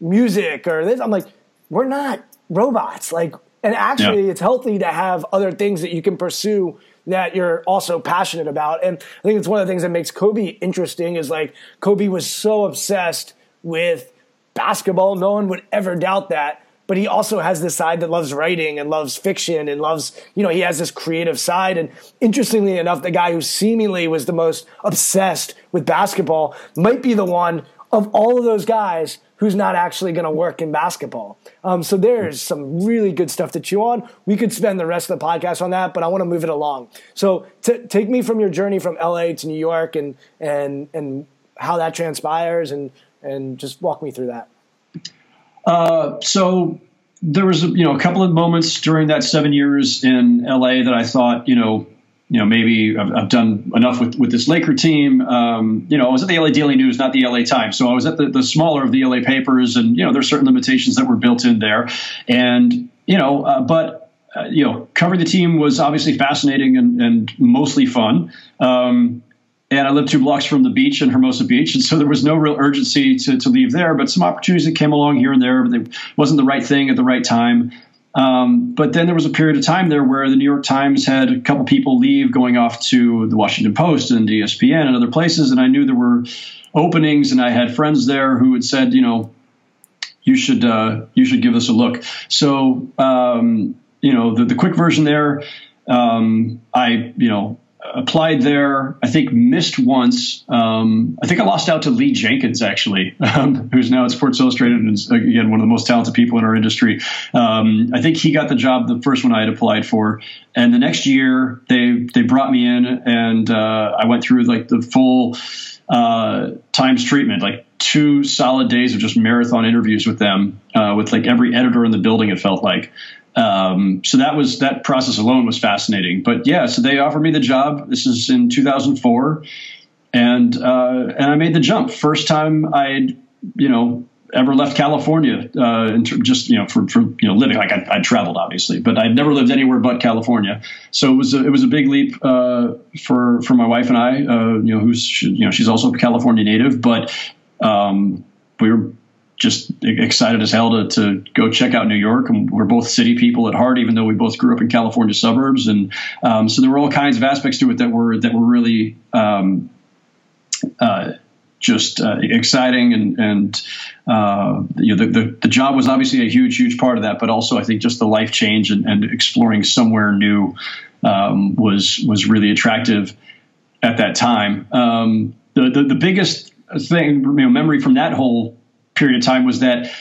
music or this. I'm like, we're not robots. Like, and actually, yeah. it's healthy to have other things that you can pursue that you're also passionate about. And I think it's one of the things that makes Kobe interesting is like Kobe was so obsessed with basketball. No one would ever doubt that. But he also has this side that loves writing and loves fiction and loves, you know, he has this creative side. And interestingly enough, the guy who seemingly was the most obsessed with basketball might be the one of all of those guys who's not actually going to work in basketball. Um, so there's some really good stuff to chew on. We could spend the rest of the podcast on that, but I want to move it along. So t- take me from your journey from LA to New York and and and how that transpires, and and just walk me through that. Uh, so there was you know a couple of moments during that seven years in LA that I thought you know you know, maybe I've, I've, done enough with, with this Laker team. Um, you know, I was at the LA Daily News, not the LA Times. So I was at the, the smaller of the LA papers, and, you know, there's certain limitations that were built in there. And, you know, uh, but, uh, you know, covering the team was obviously fascinating and, and mostly fun. Um, and I lived two blocks from the beach in Hermosa Beach, and so there was no real urgency to, to leave there. But some opportunities that came along here and there, but it wasn't the right thing at the right time. Um, but then there was a period of time there where the New York Times had a couple people leave, going off to the Washington Post and ESPN and other places, and I knew there were openings, and I had friends there who had said, you know, you should uh, you should give this a look. So um, you know, the, the quick version there, um, I you know applied there. I think missed once. Um, I think I lost out to Lee Jenkins actually, um, who's now at Sports Illustrated and is again one of the most talented people in our industry. Um, I think he got the job the first one I had applied for, and the next year they they brought me in and uh, I went through like the full uh, times treatment, like two solid days of just marathon interviews with them, uh, with like every editor in the building. It felt like. Um, so that was that process alone was fascinating. But yeah, so they offered me the job. This is in 2004, and uh, and I made the jump. First time I, you know, ever left California, uh, just you know for, for you know living. Like I, I traveled obviously, but I'd never lived anywhere but California. So it was a, it was a big leap uh, for for my wife and I. Uh, you know, who's you know she's also a California native, but um, we were just excited as hell to, to go check out New York. And we're both city people at heart, even though we both grew up in California suburbs. And um, so there were all kinds of aspects to it that were that were really um, uh, just uh, exciting and and uh, you know the, the, the job was obviously a huge huge part of that, but also I think just the life change and, and exploring somewhere new um, was was really attractive at that time. Um, the, the, the biggest thing you know memory from that whole period of time was that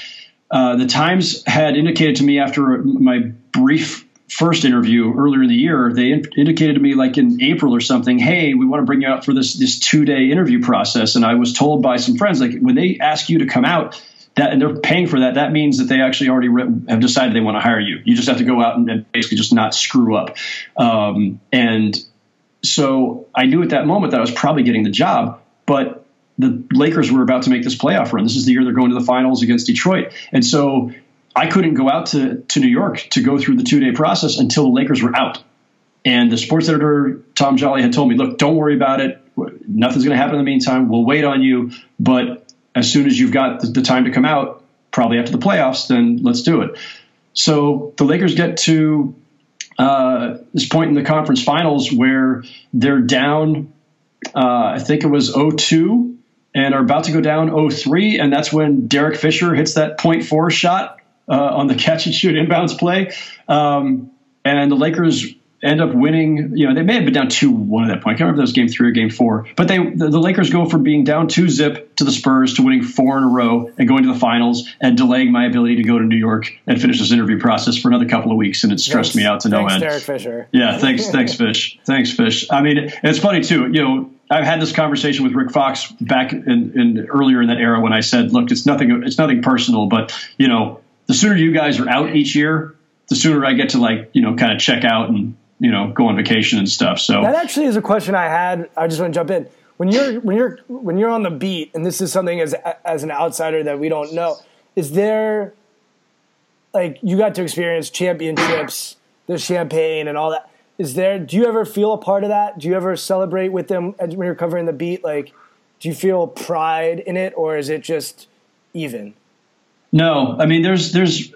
uh, the Times had indicated to me after my brief first interview earlier in the year, they in- indicated to me like in April or something, hey, we want to bring you out for this this two day interview process. And I was told by some friends like when they ask you to come out. That, and they're paying for that. That means that they actually already re- have decided they want to hire you. You just have to go out and, and basically just not screw up. Um, and so I knew at that moment that I was probably getting the job, but the Lakers were about to make this playoff run. This is the year they're going to the finals against Detroit. And so I couldn't go out to, to New York to go through the two day process until the Lakers were out. And the sports editor, Tom Jolly, had told me, look, don't worry about it. Nothing's going to happen in the meantime. We'll wait on you. But as soon as you've got the, the time to come out, probably after the playoffs, then let's do it. So the Lakers get to uh, this point in the conference finals where they're down, uh, I think it was 0 2, and are about to go down 0 3. And that's when Derek Fisher hits that point four shot uh, on the catch and shoot inbounds play. Um, and the Lakers end up winning. You know, they may have been down two one at that point. I can't remember if that was game three or game four. But they the, the, Lakers go from being down two zip to the Spurs to winning four in a row and going to the finals and delaying my ability to go to New York and finish this interview process for another couple of weeks. And it stressed thanks, me out to no end. Derek Fisher. Yeah, thanks, thanks, Fish. Thanks, Fish. I mean, it's funny too. You know. I've had this conversation with Rick Fox back in, in earlier in that era when I said, "Look, it's nothing. It's nothing personal, but you know, the sooner you guys are out each year, the sooner I get to like, you know, kind of check out and, you know, go on vacation and stuff. So that actually is a question I had. I just want to jump in. When you're when you're when you're on the beat, and this is something as as an outsider that we don't know, is there like you got to experience championships, the champagne and all that. Is there? Do you ever feel a part of that? Do you ever celebrate with them when you're covering the beat? Like, do you feel pride in it, or is it just even? No, I mean there's there's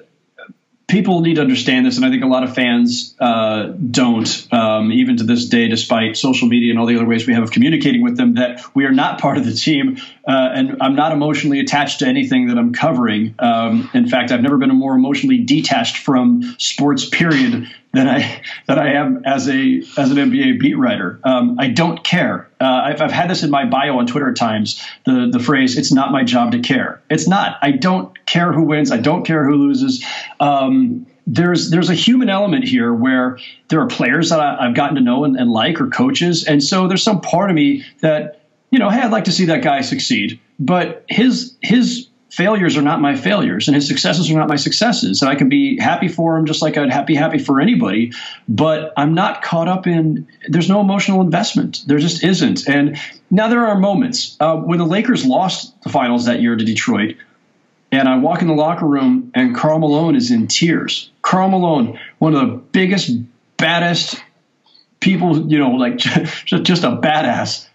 people need to understand this, and I think a lot of fans uh, don't, um, even to this day, despite social media and all the other ways we have of communicating with them, that we are not part of the team, uh, and I'm not emotionally attached to anything that I'm covering. Um, in fact, I've never been more emotionally detached from sports, period, than I than I am as a as an NBA beat writer. Um, I don't care. Uh, I've, I've had this in my bio on Twitter at times. The the phrase "It's not my job to care." It's not. I don't care who wins. I don't care who loses. Um, there's there's a human element here where there are players that I, have gotten to know and, and like, or coaches, and so there's some part of me that you know, hey, I'd like to see that guy succeed, but his his failures are not my failures and his successes are not my successes. And I can be happy for him just like I'd be happy for anybody, but I'm not caught up in, there's no emotional investment. There just isn't. And now there are moments. Uh, when the Lakers lost the finals that year to Detroit, and I walk in the locker room and Karl Malone is in tears. Karl Malone, one of the biggest, baddest people, you know, like just a badass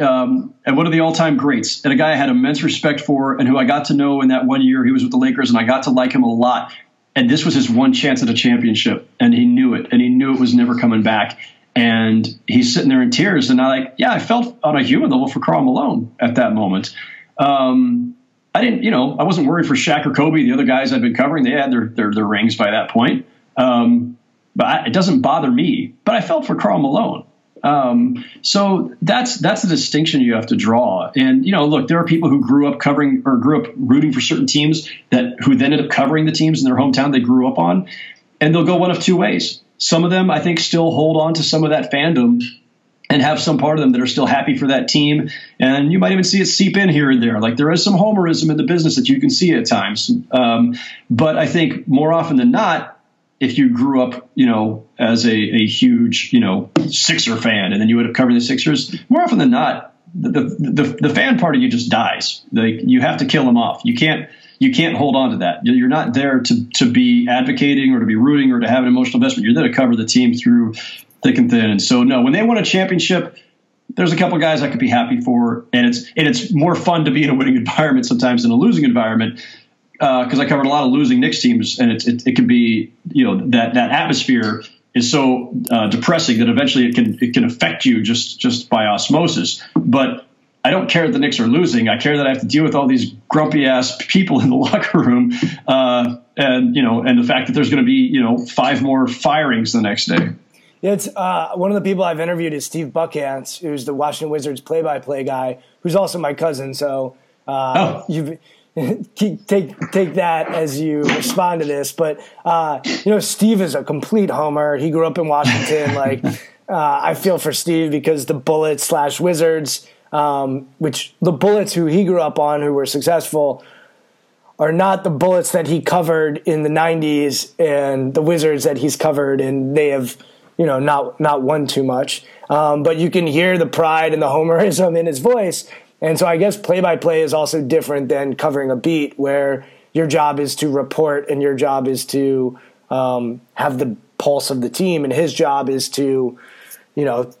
um, and one of the all-time greats, and a guy I had immense respect for, and who I got to know in that one year he was with the Lakers, and I got to like him a lot. And this was his one chance at a championship, and he knew it, and he knew it was never coming back. And he's sitting there in tears, and I like, yeah, I felt on a human level for Karl Malone at that moment. Um, I didn't, you know, I wasn't worried for Shaq or Kobe. The other guys I've been covering, they had their their, their rings by that point. Um, but I, it doesn't bother me. But I felt for Karl Malone. Um, so that's that's the distinction you have to draw. And you know, look, there are people who grew up covering or grew up rooting for certain teams that who then ended up covering the teams in their hometown they grew up on, and they'll go one of two ways. Some of them, I think, still hold on to some of that fandom and have some part of them that are still happy for that team. And you might even see it seep in here and there. Like there is some homerism in the business that you can see at times. Um, but I think more often than not, if you grew up, you know, as a, a huge, you know, Sixer fan, and then you would have covered the Sixers. More often than not, the the, the, the fan part of you just dies. Like you have to kill them off. You can't you can't hold on to that. You're not there to to be advocating or to be rooting or to have an emotional investment. You're there to cover the team through thick and thin. And so, no, when they won a championship, there's a couple guys I could be happy for, and it's and it's more fun to be in a winning environment sometimes than a losing environment because uh, I covered a lot of losing Knicks teams, and it, it, it can be you know that that atmosphere is so uh, depressing that eventually it can it can affect you just just by osmosis. But I don't care that the Knicks are losing. I care that I have to deal with all these grumpy ass people in the locker room, uh, and you know, and the fact that there's going to be you know five more firings the next day. It's uh, one of the people I've interviewed is Steve Buckhantz, who's the Washington Wizards play-by-play guy, who's also my cousin. So uh, oh. you've take take that as you respond to this. But uh, you know, Steve is a complete homer. He grew up in Washington. like uh, I feel for Steve because the Bullets slash Wizards, um, which the Bullets who he grew up on, who were successful, are not the Bullets that he covered in the '90s and the Wizards that he's covered, and they have you know not not won too much. Um, but you can hear the pride and the homerism in his voice and so I guess play by play is also different than covering a beat where your job is to report and your job is to um, have the pulse of the team, and his job is to, you know,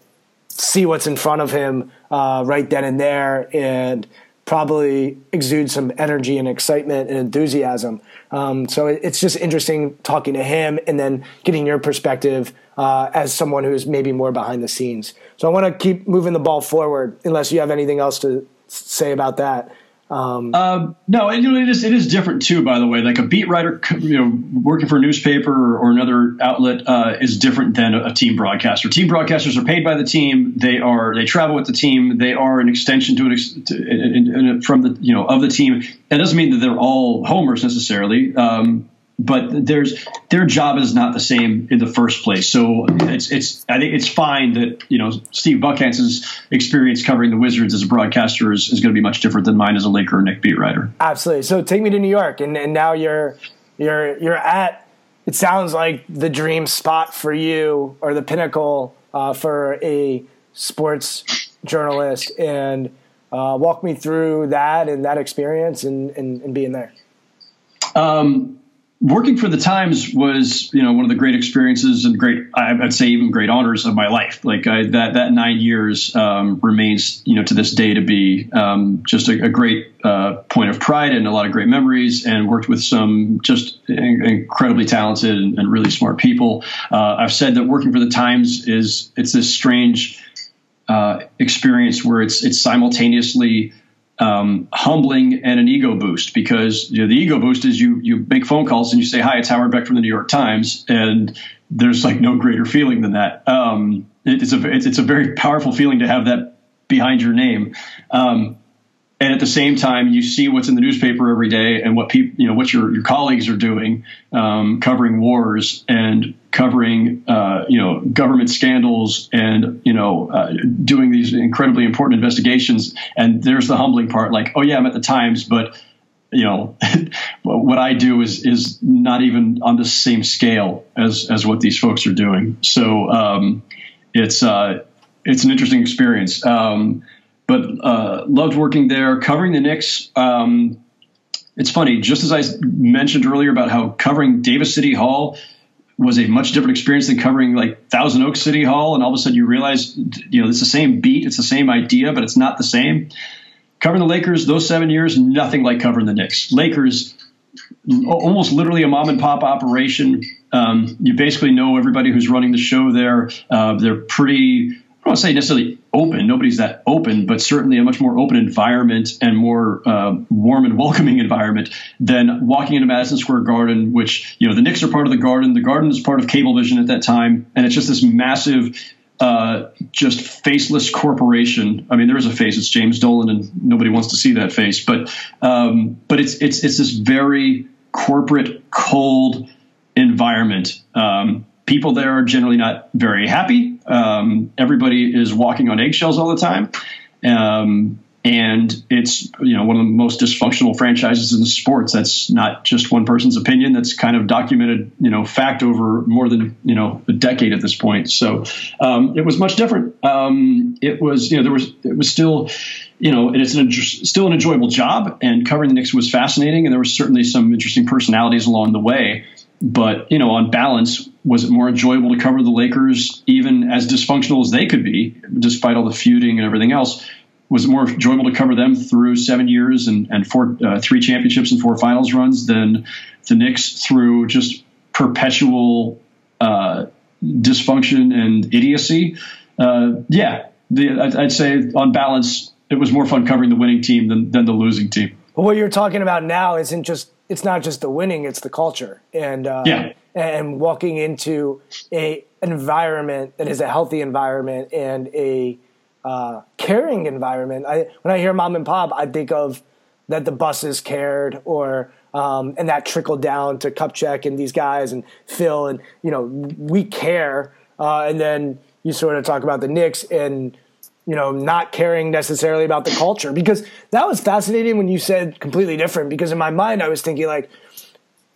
see what's in front of him uh, right then and there and probably exude some energy and excitement and enthusiasm. Um, so it's just interesting talking to him and then getting your perspective uh, as someone who's maybe more behind the scenes. So I want to keep moving the ball forward, unless you have anything else to say about that. Um, uh, no, it is it is different too. By the way, like a beat writer, you know, working for a newspaper or, or another outlet uh, is different than a, a, team broadcaster. Team broadcasters are paid by the team. They are they travel with the team. They are an extension to an ex, to, in, in, in, from the you know of the team. That doesn't mean that they're all homers necessarily. Um, but there's their job is not the same in the first place. So it's it's I think it's fine that you know Steve Buckhantz's experience covering the Wizards as a broadcaster is, is going to be much different than mine as a Laker or Knick beat writer. Absolutely. So take me to New York, and, and now you're you're you're at. It sounds like the dream spot for you, or the pinnacle uh, for a sports journalist, and uh, walk me through that and that experience and, and, and being there. Um, working for the Times was, you know, one of the great experiences and great, I'd say even great honors of my life. Like I, that, that nine years um, remains, you know, to this day to be um, just a, a great uh, point of pride and a lot of great memories. And worked with some just incredibly talented and, and really smart people. Uh, I've said that working for the Times is it's this strange uh, experience where it's it's simultaneously um, humbling and an ego boost because you know, the ego boost is you you make phone calls and you say hi it's Howard Beck from the New York Times and there's like no greater feeling than that. Um, it's a it's, it's, a very powerful feeling to have that behind your name. Um, and at the same time, you see what's in the newspaper every day and what people, you know, what your, your colleagues are doing, um, covering wars and covering, uh, you know, government scandals and, you know, uh, doing these incredibly important investigations. And there's the humbling part, like, oh yeah, I'm at the Times, but you know, what I do is is not even on the same scale as as what these folks are doing. So um, it's uh, it's an interesting experience. Um, but uh, loved working there, covering the Knicks. Um, it's funny, just as I mentioned earlier about how covering Davis City Hall was a much different experience than covering like Thousand Oaks City Hall, and all of a sudden you realize, you know, it's the same beat, it's the same idea, but it's not the same. Covering the Lakers, those seven years, nothing like covering the Knicks. Lakers, almost literally a mom and pop operation. Um, you basically know everybody who's running the show there. Uh, they're pretty I don't want to say necessarily open. Nobody's that open, but certainly a much more open environment and more uh, warm and welcoming environment than walking into Madison Square Garden, which you know the Knicks are part of the Garden. The Garden is part of Cablevision at that time, and it's just this massive. Uh, just faceless corporation. I mean, there is a face. It's James Dolan, and nobody wants to see that face. But um, but it's it's it's this very corporate, cold environment. Um, people there are generally not very happy. Um, everybody is walking on eggshells all the time. Um, and it's you know one of the most dysfunctional franchises in sports. That's not just one person's opinion. That's kind of documented, you know, fact over more than you know a decade at this point. So um, it was much different. Um, it was you know there was it was still you know it's an, still an enjoyable job, and covering the Knicks was fascinating, and there were certainly some interesting personalities along the way. But you know, on balance, was it more enjoyable to cover the Lakers, even as dysfunctional as they could be, despite all the feuding and everything else? was it more enjoyable to cover them through seven years and, and four, uh, three championships and four finals runs than the Knicks through just perpetual uh, dysfunction and idiocy? Uh, yeah, the, I'd say on balance, it was more fun covering the winning team than, than the losing team. What you're talking about now isn't just it's not just the winning; it's the culture and uh, yeah. and walking into a an environment that is a healthy environment and a uh, caring environment. I, when I hear mom and pop, I think of that the Busses cared or um, and that trickled down to Kupchak and these guys and Phil and you know we care. Uh, and then you sort of talk about the Knicks and you know not caring necessarily about the culture because that was fascinating when you said completely different. Because in my mind, I was thinking like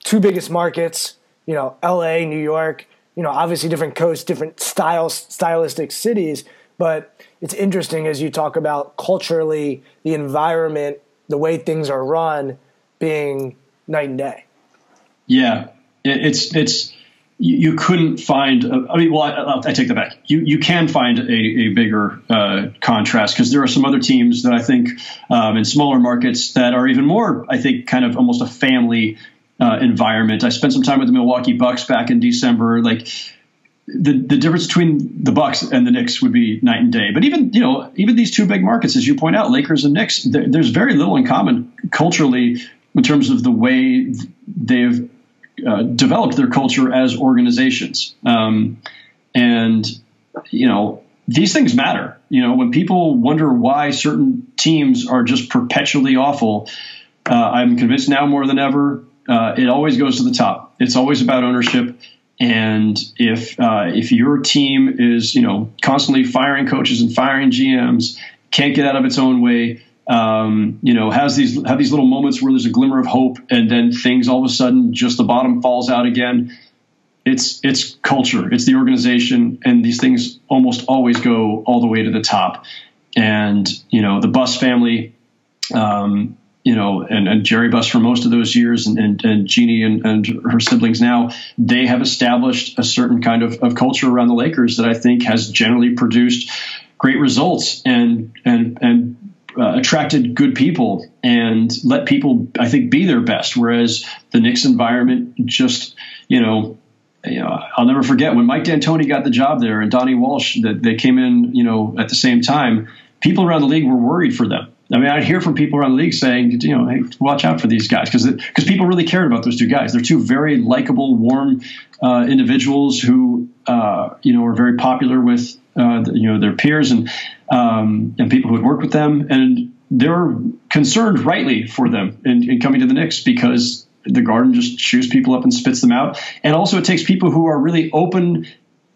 two biggest markets, you know, L.A., New York. You know, obviously different coasts, different styles, stylistic cities, but it's interesting as you talk about culturally the environment, the way things are run, being night and day. Yeah, it's it's you, couldn't find. A, I mean, well, I, I, take that back. You you can find a, a bigger uh, contrast because there are some other teams that I think um, in smaller markets that are even more. I think kind of almost a family uh, environment. I spent some time with the Milwaukee Bucks back in December. Like the the difference between the Bucks and the Knicks would be night and day. But even you know even these two big markets, as you point out, Lakers and Knicks, there's very little in common culturally in terms of the way they've uh, developed their culture as organizations. Um, and you know these things matter. You know when people wonder why certain teams are just perpetually awful, uh, I'm convinced now more than ever. Uh, it always goes to the top. It's always about ownership and if uh, if your team is you know constantly firing coaches and firing GMs, can't get out of its own way, um, you know has these have these little moments where there's a glimmer of hope, and then things all of a sudden just the bottom falls out again. It's it's culture, it's the organization, and these things almost always go all the way to the top. And you know the Buss family. Um, you know, and, and Jerry Buss for most of those years, and, and, and Jeanie and, and her siblings now, they have established a certain kind of, of culture around the Lakers that I think has generally produced great results and and and uh, attracted good people and let people, I think, be their best. Whereas the Knicks environment just, you know, you know, I'll never forget when Mike D'Antoni got the job there and Donnie Walsh that they came in, you know, at the same time. People around the league were worried for them I mean, I'd hear from people around the league saying, you know, hey, watch out for these guys because because people really cared about those two guys. They're two very likable, warm uh, individuals who uh, you know are very popular with uh, you know their peers and um, and people who had worked with them, and they're concerned rightly for them in, in coming to the Knicks because the Garden just chews people up and spits them out, and also it takes people who are really open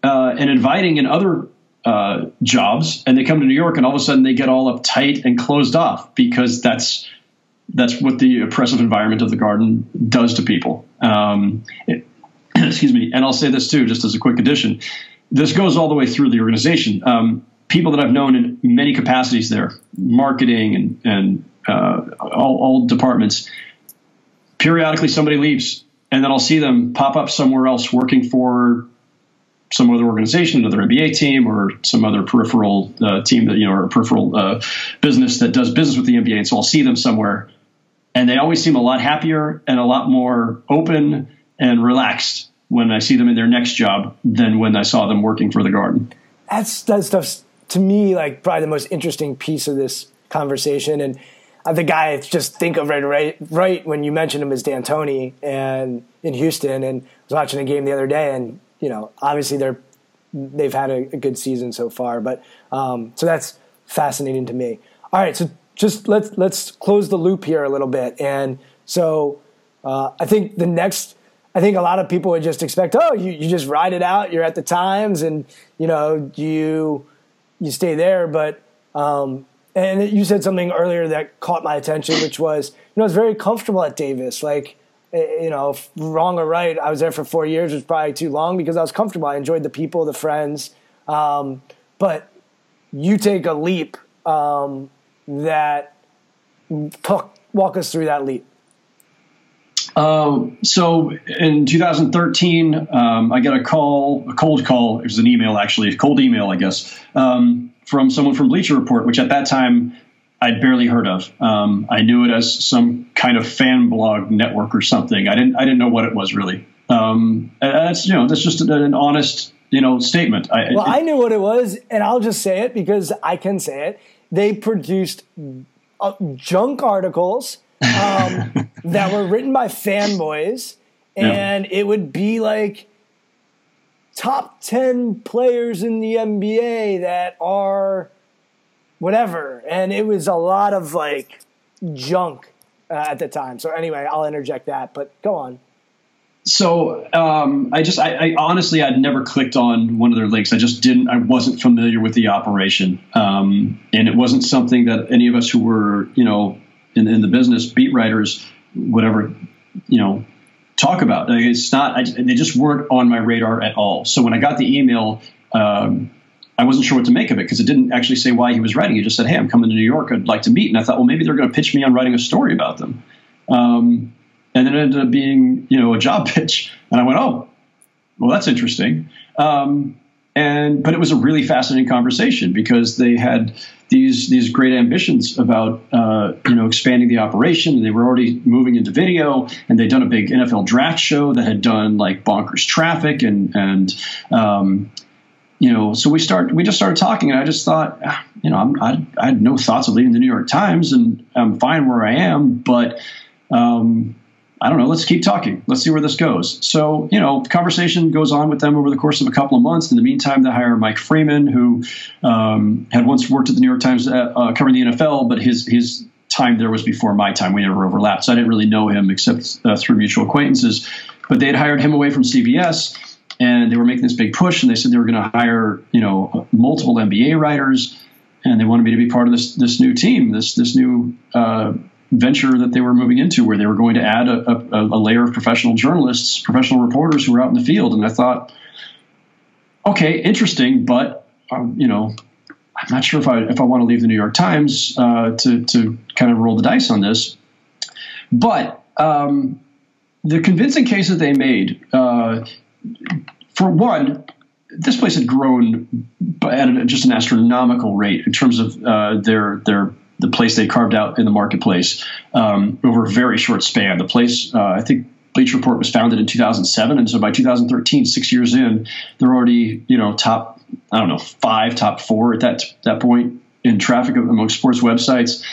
uh, and inviting in other uh, jobs, and they come to New York, and all of a sudden they get all uptight and closed off because that's that's what the oppressive environment of the garden does to people. Um, it, excuse me. And I'll say this too, just as a quick addition. This goes all the way through the organization. Um, people that I've known in many capacities there, marketing and, and uh, all, all departments, periodically somebody leaves, and then I'll see them pop up somewhere else working for some other organization, another NBA team, or some other peripheral uh, team that you know, or a peripheral uh, business that does business with the NBA. And so I'll see them somewhere, and they always seem a lot happier and a lot more open and relaxed when I see them in their next job than when I saw them working for the Garden. That's that stuff's to me like probably the most interesting piece of this conversation, and uh, the guy I just think of right, right, right when you mentioned him is D'Antoni and in Houston, and I was watching a game the other day, and you know, obviously they're they've had a, a good season so far. But um, so that's fascinating to me. All right, so just let's let's close the loop here a little bit. And so uh, I think the next, I think a lot of people would just expect, oh, you, you just ride it out. You're at the Times, and you know you you stay there. But um, and you said something earlier that caught my attention, which was, you know, it's very comfortable at Davis. Like, eh, you know, wrong or right, I was there for four years. Was probably too long because I was comfortable. I enjoyed the people, the friends. Um, but you take a leap um, that talk, walk us through that leap. Um, so in 2013, um, I got a call, a cold call. It was an email, actually, a cold email, I guess, um, from someone from Bleacher Report, which at that time I'd barely heard of. Um, I knew it as some kind of fan blog network or something. I didn't, I didn't know what it was really. Um, that's you know, that's just an honest you know statement. I, well, it, I knew what it was, and I'll just say it because I can say it. They produced uh, junk articles um, that were written by fanboys, and yeah. it would be like top 10 players in the NBA that are whatever. And it was a lot of like junk uh, at the time. So, anyway, I'll interject that, but go on. So um, I just, I, I, honestly, I'd never clicked on one of their links. I just didn't, I wasn't familiar with the operation. Um, and it wasn't something that any of us who were, you know, in, in the business, beat writers, whatever, you know, talk about. It's not, I, they just weren't on my radar at all. So when I got the email, um, I wasn't sure what to make of it because it didn't actually say why he was writing. He just said, "Hey, I'm coming to New York. I'd like to meet." And I thought, well, maybe they're going to pitch me on writing a story about them. Um, and then it ended up being, you know, a job pitch. And I went, "Oh, well, that's interesting." Um, and but it was a really fascinating conversation because they had these these great ambitions about uh, you know expanding the operation. They were already moving into video, and they'd done a big NFL draft show that had done like bonkers traffic and and um, you know. So we start we just started talking, and I just thought, ah, you know, I'm, I, I had no thoughts of leaving the New York Times, and I'm fine where I am, but um, I don't know, let's keep talking. Let's see where this goes. So, you know, conversation goes on with them over the course of a couple of months. In the meantime, they hire Mike Freeman, who um, had once worked at the New York Times uh, uh, covering the NFL, but his his time there was before my time. We never overlapped, so I didn't really know him except uh, through mutual acquaintances. But they had hired him away from CBS, and they were making this big push, and they said they were going to hire, you know, multiple NBA writers, and they wanted me to be part of this this new team, this this new uh, venture that they were moving into, where they were going to add a, a, a layer of professional journalists, professional reporters who were out in the field. And I thought, okay, interesting, but um, you know, I'm not sure if I if I want to leave the New York Times uh, to to kind of roll the dice on this. But um, the convincing case that they made, uh, for one, this place had grown at just an astronomical rate in terms of uh, their their the place they carved out in the marketplace um, over a very short span. The place, uh, I think, Bleacher Report was founded in 2007, and so by 2013, six years in, they're already you know top I don't know five, top four at that that point in traffic among sports websites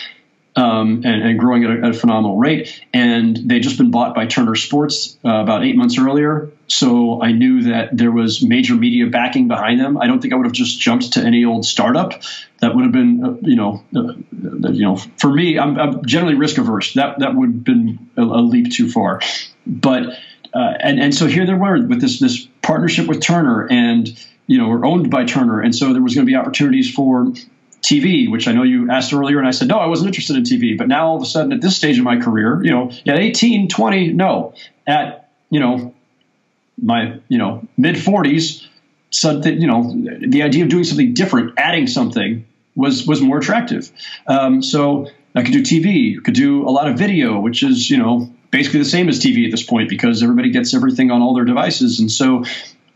um, and, and, growing at a, at a, phenomenal rate. And they'd just been bought by Turner Sports uh, about eight months earlier. So I knew that there was major media backing behind them. I don't think I would have just jumped to any old startup. That would have been, uh, you know, uh, you know, for me, I'm, I'm, generally risk averse. That that would have been a, a leap too far. But uh, and and so here they were with this this partnership with Turner and you know, were owned by Turner, and so there was going to be opportunities for TV, which I know you asked earlier, and I said, no, I wasn't interested in TV. But now all of a sudden, at this stage of my career, you know, at 18, 20, no. At, you know, my, you know, mid 40s, something, you know, the idea of doing something different, adding something was, was more attractive. Um, so I could do TV, could do a lot of video, which is, you know, basically the same as TV at this point because everybody gets everything on all their devices. And so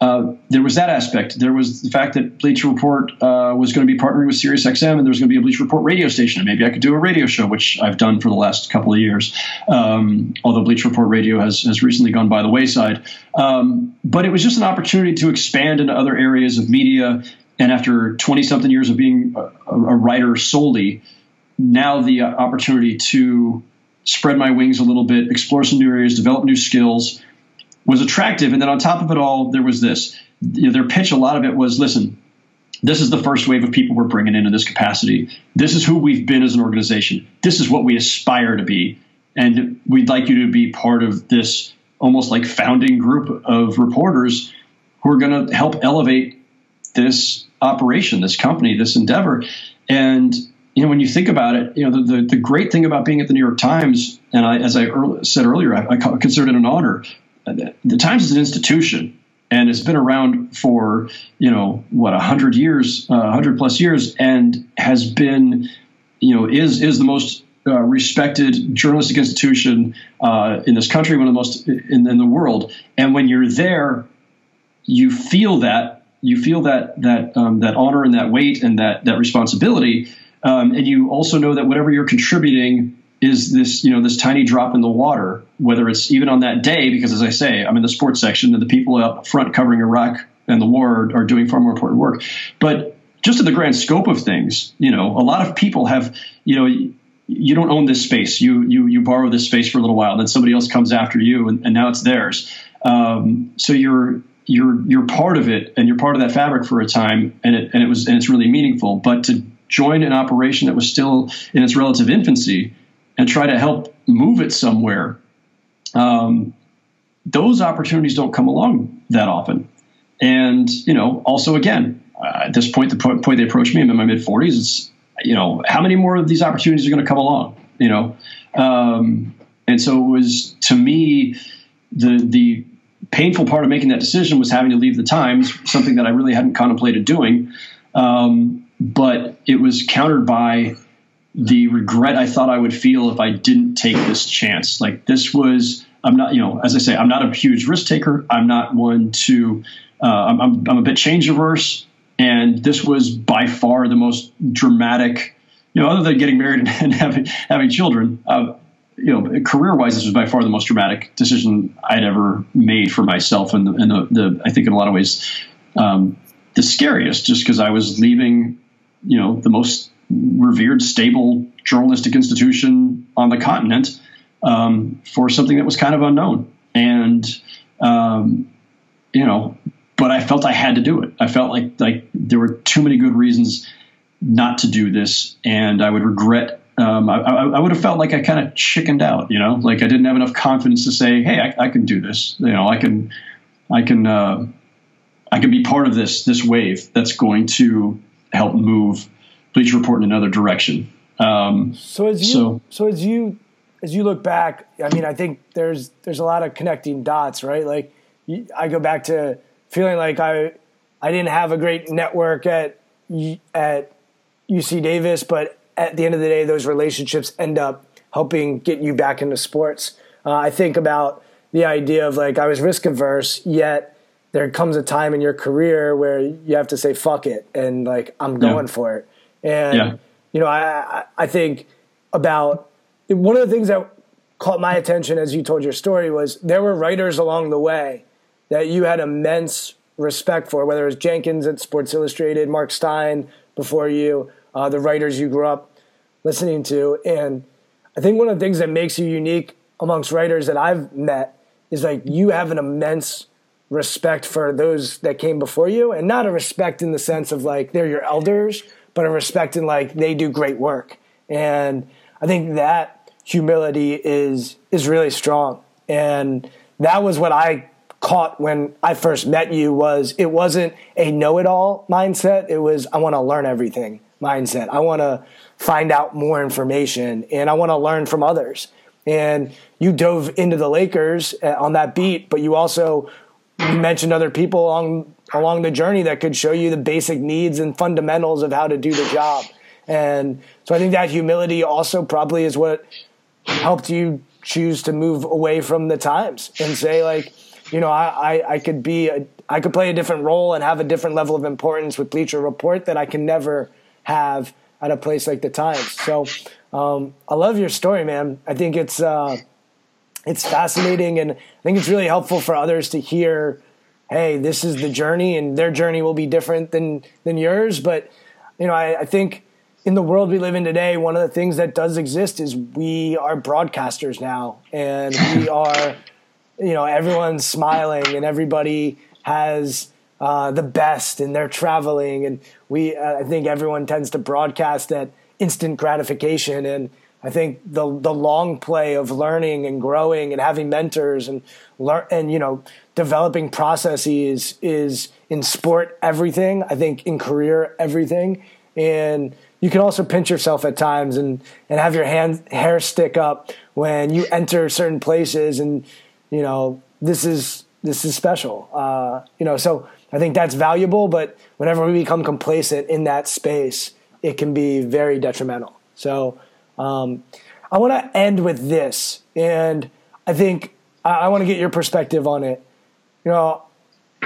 uh, there was that aspect. There was the fact that Bleacher Report uh, was going to be partnering with SiriusXM, and there was going to be a Bleacher Report radio station, and maybe I could do a radio show, which I've done for the last couple of years. Um, although Bleacher Report radio has has recently gone by the wayside, um, but it was just an opportunity to expand into other areas of media. And after twenty something years of being a, a writer solely, now the opportunity to spread my wings a little bit, explore some new areas, develop new skills was attractive. And then on top of it all, there was this. Their pitch, a lot of it was listen, this is the first wave of people we're bringing in in this capacity. This is who we've been as an organization. This is what we aspire to be. And we'd like you to be part of this almost like founding group of reporters who are going to help elevate this operation, this company, this endeavor. And you know, when you think about it, you know, the, the, the great thing about being at the New York Times, and I, as I early, said earlier, I, I consider it an honor. The, the Times is an institution, and it's been around for you know what a hundred years, a uh, hundred plus years, and has been, you know, is is the most uh, respected journalistic institution uh, in this country, one of the most in, in the world. And when you're there, you feel that you feel that that um, that honor and that weight and that that responsibility um, and you also know that whatever you're contributing is this, you know, this tiny drop in the water, whether it's even on that day, because as I say, I'm in the sports section and the people up front covering Iraq and the war are doing far more important work. But just in the grand scope of things, you know, a lot of people have, you know, you don't own this space. You you you borrow this space for a little while, then somebody else comes after you, and, and now it's theirs. Um, so you're you're you're part of it, and you're part of that fabric for a time, and it and it was and it's really meaningful. But to join an operation that was still in its relative infancy and try to help move it somewhere. Um, those opportunities don't come along that often. And, you know, also again, uh, at this point, the point, they approached me, I'm in my mid 40s, it's, you know, how many more of these opportunities are going to come along, you know? Um, and so it was, to me, the, the painful part of making that decision was having to leave the Times, something that I really hadn't contemplated doing. Um, but it was countered by the regret I thought I would feel if I didn't take this chance. Like this was, I'm not, you know, as I say, I'm not a huge risk taker. I'm not one to, uh, I'm, I'm, I'm a bit change averse. And this was by far the most dramatic, you know, other than getting married and having, having children, uh, you know, career wise, this was by far the most dramatic decision I'd ever made for myself. And the, and the, the I think in a lot of ways, um, the scariest just because I was leaving you know the most revered, stable journalistic institution on the continent um, for something that was kind of unknown. And um, you know, but I felt I had to do it. I felt like like there were too many good reasons not to do this, and I would regret. Um, I, I, would have felt like I kind of chickened out, you know, like I didn't have enough confidence to say, "Hey, I, I can do this." You know, I can, I can, uh, I can be part of this this wave that's going to help move Bleacher Report in another direction. Um, so as you so, so as you as you look back, I mean, I think there's there's a lot of connecting dots, right? Like I go back to feeling like I I didn't have a great network at at UC Davis, but at the end of the day, those relationships end up helping get you back into sports. Uh, I think about the idea of like I was risk averse, yet there comes a time in your career where you have to say fuck it and like I'm going yeah. for it. And yeah. you know, I I think about one of the things that caught my attention as you told your story was there were writers along the way that you had immense respect for, whether it was Jenkins at Sports Illustrated, Marc Stein before you, uh, the writers you grew up listening to, and I think one of the things that makes you unique amongst writers that I've met is like you have an immense respect for those that came before you, and not a respect in the sense of like they're your elders, but in like they do great work. And I think that humility is is really strong. And that was what I caught when I first met you was it wasn't a know-it-all mindset. It was I want to learn everything mindset. I want to find out more information and I want to learn from others. And you dove into the Lakers uh, on that beat, but you also mentioned other people along along the journey that could show you the basic needs and fundamentals of how to do the job. And so I think that humility also probably is what helped you choose to move away from the times and say like, you know, I, I, I could be a, I could play a different role and have a different level of importance with Bleacher Report that I can never have at a place like the Times. So um, I love your story, man. I think it's uh, it's fascinating, and I think it's really helpful for others to hear hey, this is the journey, and their journey will be different than than yours. But you know, I, I think in the world we live in today, one of the things that does exist is we are broadcasters now, and we are, you know, everyone's smiling and everybody has uh, the best, and they're traveling, and we. Uh, I think everyone tends to broadcast that instant gratification, and I think the the long play of learning and growing and having mentors and learn and you know developing processes is in sport everything. I think in career everything. And you can also pinch yourself at times and and have your hand hair stick up when you enter certain places and you know this is this is special uh, you know so i think that's valuable but whenever we become complacent in that space it can be very detrimental so um, i want to end with this and i think i, I want to get your perspective on it you know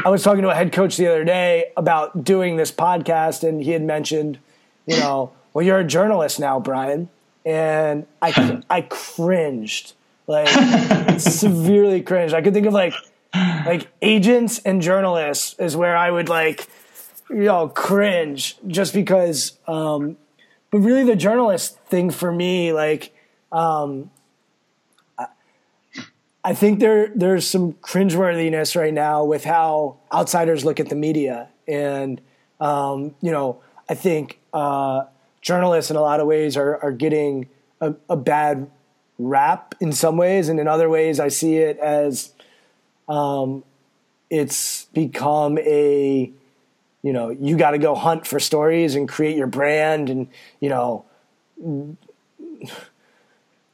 i was talking to a head coach the other day about doing this podcast and he had mentioned you know, well, you're a journalist now, Brian, and I I cringed like severely cringed. I could think of like like agents and journalists is where I would like you know cringe just because. Um, but really, the journalist thing for me, like, um, I, think there there's some cringeworthiness right now with how outsiders look at the media, and um, you know, I think uh, journalists in a lot of ways are, are getting a, a, bad rap in some ways, and in other ways, I see it as um, it's become a you know you got to go hunt for stories and create your brand, and you know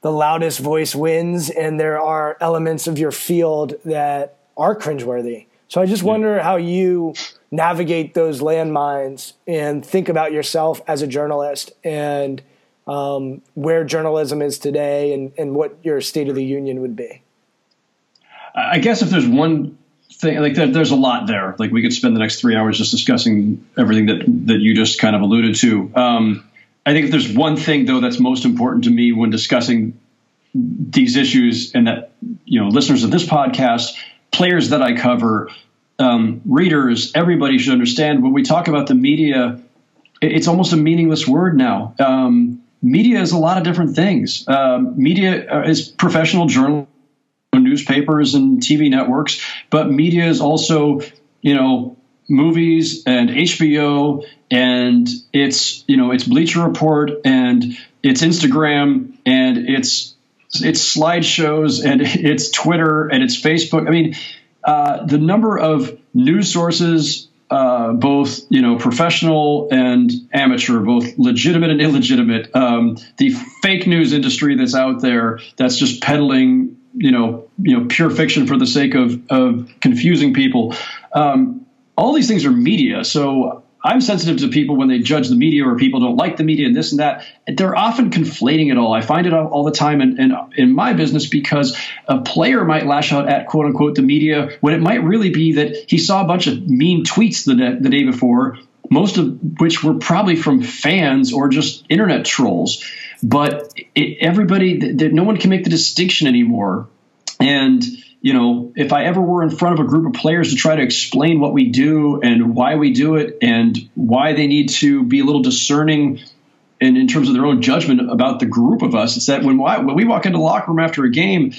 the loudest voice wins, and there are elements of your field that are cringeworthy. So I just wonder how you navigate those landmines and think about yourself as a journalist and um, where journalism is today and, and what your state of the union would be. I guess if there's one thing, like there, there's a lot there. Like we could spend the next three hours just discussing everything that that you just kind of alluded to. Um, I think if there's one thing though that's most important to me when discussing these issues, and that you know listeners of this podcast, players that I cover, um, readers, everybody should understand when we talk about the media, it's almost a meaningless word now. Um, media is a lot of different things. Um, media uh, is professional journalism, newspapers and TV networks, but media is also, you know, movies and HBO and it's you know it's Bleacher Report and it's Instagram and it's it's slideshows and it's Twitter and it's Facebook. I mean, uh, the number of news sources, uh, both you know professional and amateur, both legitimate and illegitimate, um, the fake news industry that's out there that's just peddling you know you know pure fiction for the sake of of confusing people. Um, all these things are media, so I'm sensitive to people when they judge the media or people don't like the media and this and that. They're often conflating it all. I find it all, the time in, in, in, my business because a player might lash out at quote unquote the media when it might really be that he saw a bunch of mean tweets the, the day before, most of which were probably from fans or just internet trolls. But it, everybody, no one can make the distinction anymore. And you know, if I ever were in front of a group of players to try to explain what we do and why we do it and why they need to be a little discerning and in terms of their own judgment about the group of us, it's that when, when we walk into the locker room after a game,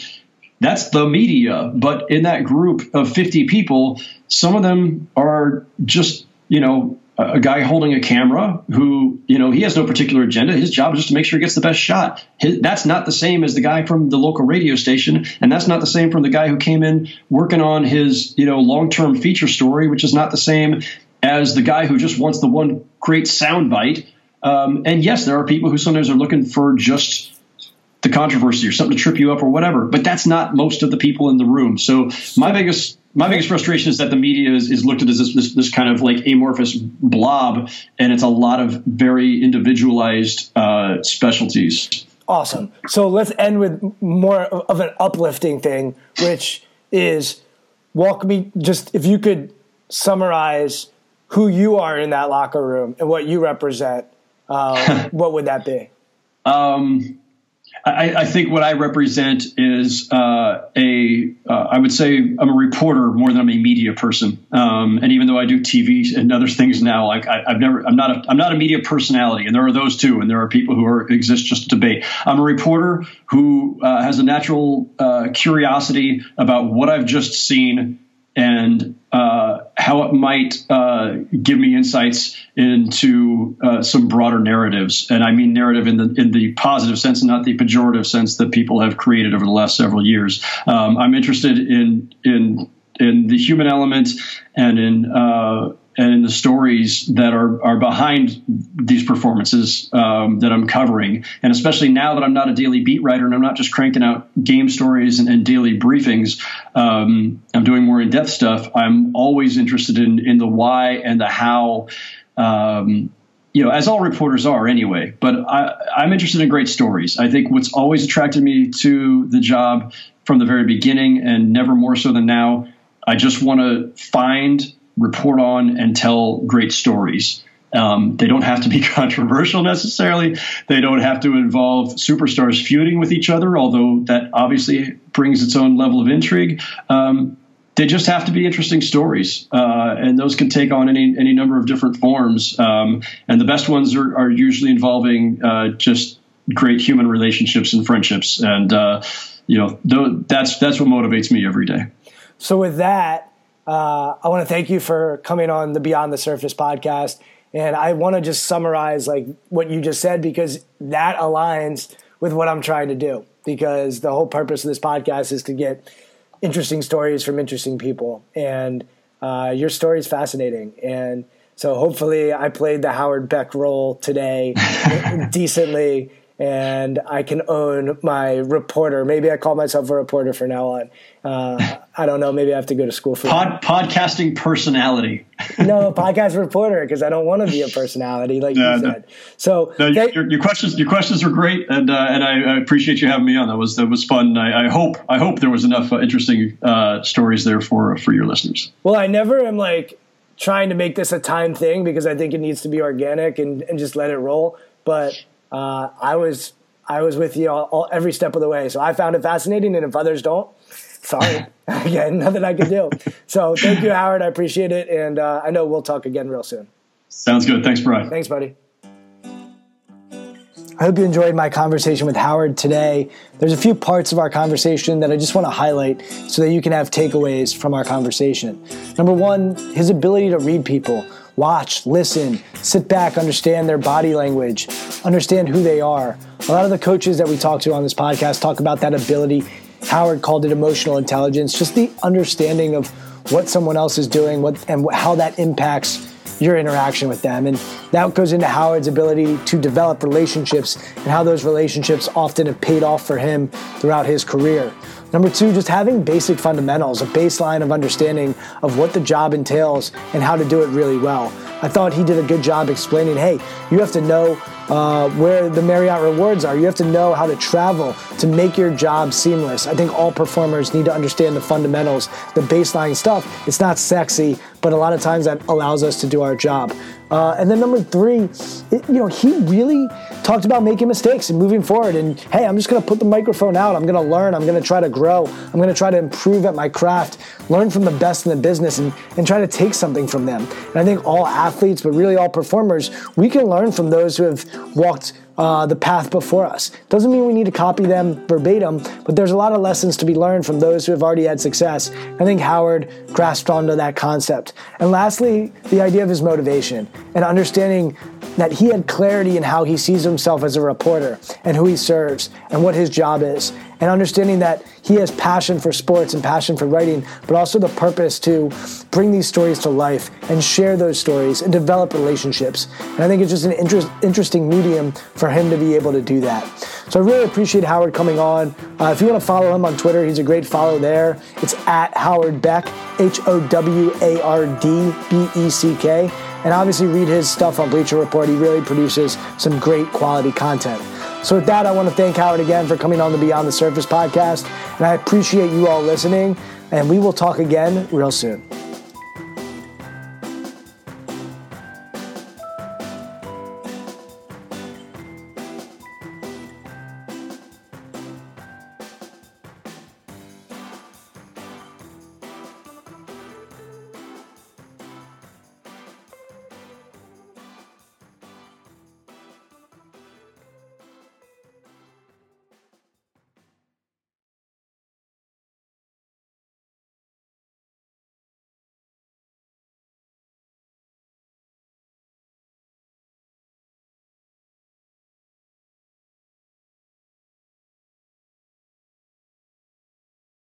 that's the media. But in that group of 50 people, some of them are just, you know, a guy holding a camera who, you know, he has no particular agenda. His job is just to make sure he gets the best shot. His, that's not the same as the guy from the local radio station, and that's not the same from the guy who came in working on his, you know, long-term feature story, which is not the same as the guy who just wants the one great soundbite. Um, and yes, there are people who sometimes are looking for just the controversy or something to trip you up or whatever, but that's not most of the people in the room. So my biggest my biggest frustration is that the media is, is looked at as this, this, this, kind of like amorphous blob, and it's a lot of very individualized uh, specialties. Awesome. So let's end with more of an uplifting thing, which is walk me just if you could summarize who you are in that locker room and what you represent. Uh, what would that be? Um, I, I, think what I represent is uh, a, uh, I would say I'm a reporter more than I'm a media person. Um, and even though I do TV and other things now, like I, have never, I'm not, a, I'm not a media personality, and there are those too, and there are people who are exist just to debate. I'm a reporter who uh, has a natural uh, curiosity about what I've just seen and uh, how it might uh, give me insights into uh, some broader narratives, and I mean narrative in the in the positive sense, and not the pejorative sense that people have created over the last several years. Um, I'm interested in in in the human element and in and the stories that are, are behind these performances um, that I'm covering. And especially now that I'm not a daily beat writer and I'm not just cranking out game stories and, and daily briefings, um, I'm doing more in depth stuff. I'm always interested in, in the why and the how. Um, you know, as all reporters are anyway, but I, am interested in great stories. I think what's always attracted me to the job from the very beginning and never more so than now, I just want to find report on and tell great stories. Um, they don't have to be controversial necessarily. They don't have to involve superstars feuding with each other, although that obviously brings its own level of intrigue. Um, they just have to be interesting stories, uh, and those can take on any any number of different forms. Um, and the best ones are, are usually involving uh, just great human relationships and friendships. And uh, you know, th- that's that's what motivates me every day. So with that, uh, I want to thank you for coming on the Beyond the Surface podcast. And I want to just summarize like what you just said because that aligns with what I'm trying to do. Because the whole purpose of this podcast is to get interesting stories from interesting people, and uh, your story is fascinating. And so hopefully, I played the Howard Beck role today decently and I can own my reporter. Maybe I call myself a reporter from now on. Uh, I don't know. Maybe I have to go to school for Pod, podcasting personality. no, podcast reporter because I don't want to be a personality like you said. So no, your, your, questions, your questions were great, and uh, and I, I, appreciate you having me on. That was that was fun. I, I hope I hope there was enough uh, interesting uh, stories there for for your listeners. Well, I never am like trying to make this a time thing because I think it needs to be organic and, and just let it roll. But uh, I was I was with you all, all, every step of the way. So I found it fascinating, and if others don't, sorry, again, nothing I can do. So thank you, Howard. I appreciate it, and uh, I know we'll talk again real soon. Sounds good. Thanks, Brian. Thanks, buddy. I hope you enjoyed my conversation with Howard today. There's a few parts of our conversation that I just want to highlight so that you can have takeaways from our conversation. Number one, his ability to read people watch, listen, sit back, understand their body language, understand who they are. A lot of the coaches that we talk to on this podcast talk about that ability. Howard called it emotional intelligence, just the understanding of what someone else is doing what, and how that impacts your interaction with them. And that goes into Howard's ability to develop relationships and how those relationships often have paid off for him throughout his career. Number two, just having basic fundamentals, a baseline of understanding of what the job entails and how to do it really well. I thought he did a good job explaining hey, you have to know uh, where the Marriott rewards are. You have to know how to travel to make your job seamless. I think all performers need to understand the fundamentals, the baseline stuff. It's not sexy, but a lot of times that allows us to do our job. Uh, and then number three, it, you know, he really talked about making mistakes and moving forward. And hey, I'm just going to put the microphone out. I'm going to learn. I'm going to try to grow. I'm going to try to improve at my craft, learn from the best in the business, and, and try to take something from them. And I think all athletes, but really all performers, we can learn from those who have walked uh, the path before us. Doesn't mean we need to copy them verbatim, but there's a lot of lessons to be learned from those who have already had success. I think Howard grasped onto that concept. And lastly, the idea of his motivation and understanding that he had clarity in how he sees himself as a reporter and who he serves and what his job is and understanding that he has passion for sports and passion for writing, but also the purpose to bring these stories to life and share those stories and develop relationships. And I think it's just an interesting medium for him to be able to do that. So I really appreciate Howard coming on. Uh, if you want to follow him on Twitter, he's a great follow there. It's at Howard Beck, H O W A R D B E C K. And obviously, read his stuff on Bleacher Report. He really produces some great quality content. So, with that, I want to thank Howard again for coming on the Beyond the Surface podcast. And I appreciate you all listening. And we will talk again real soon.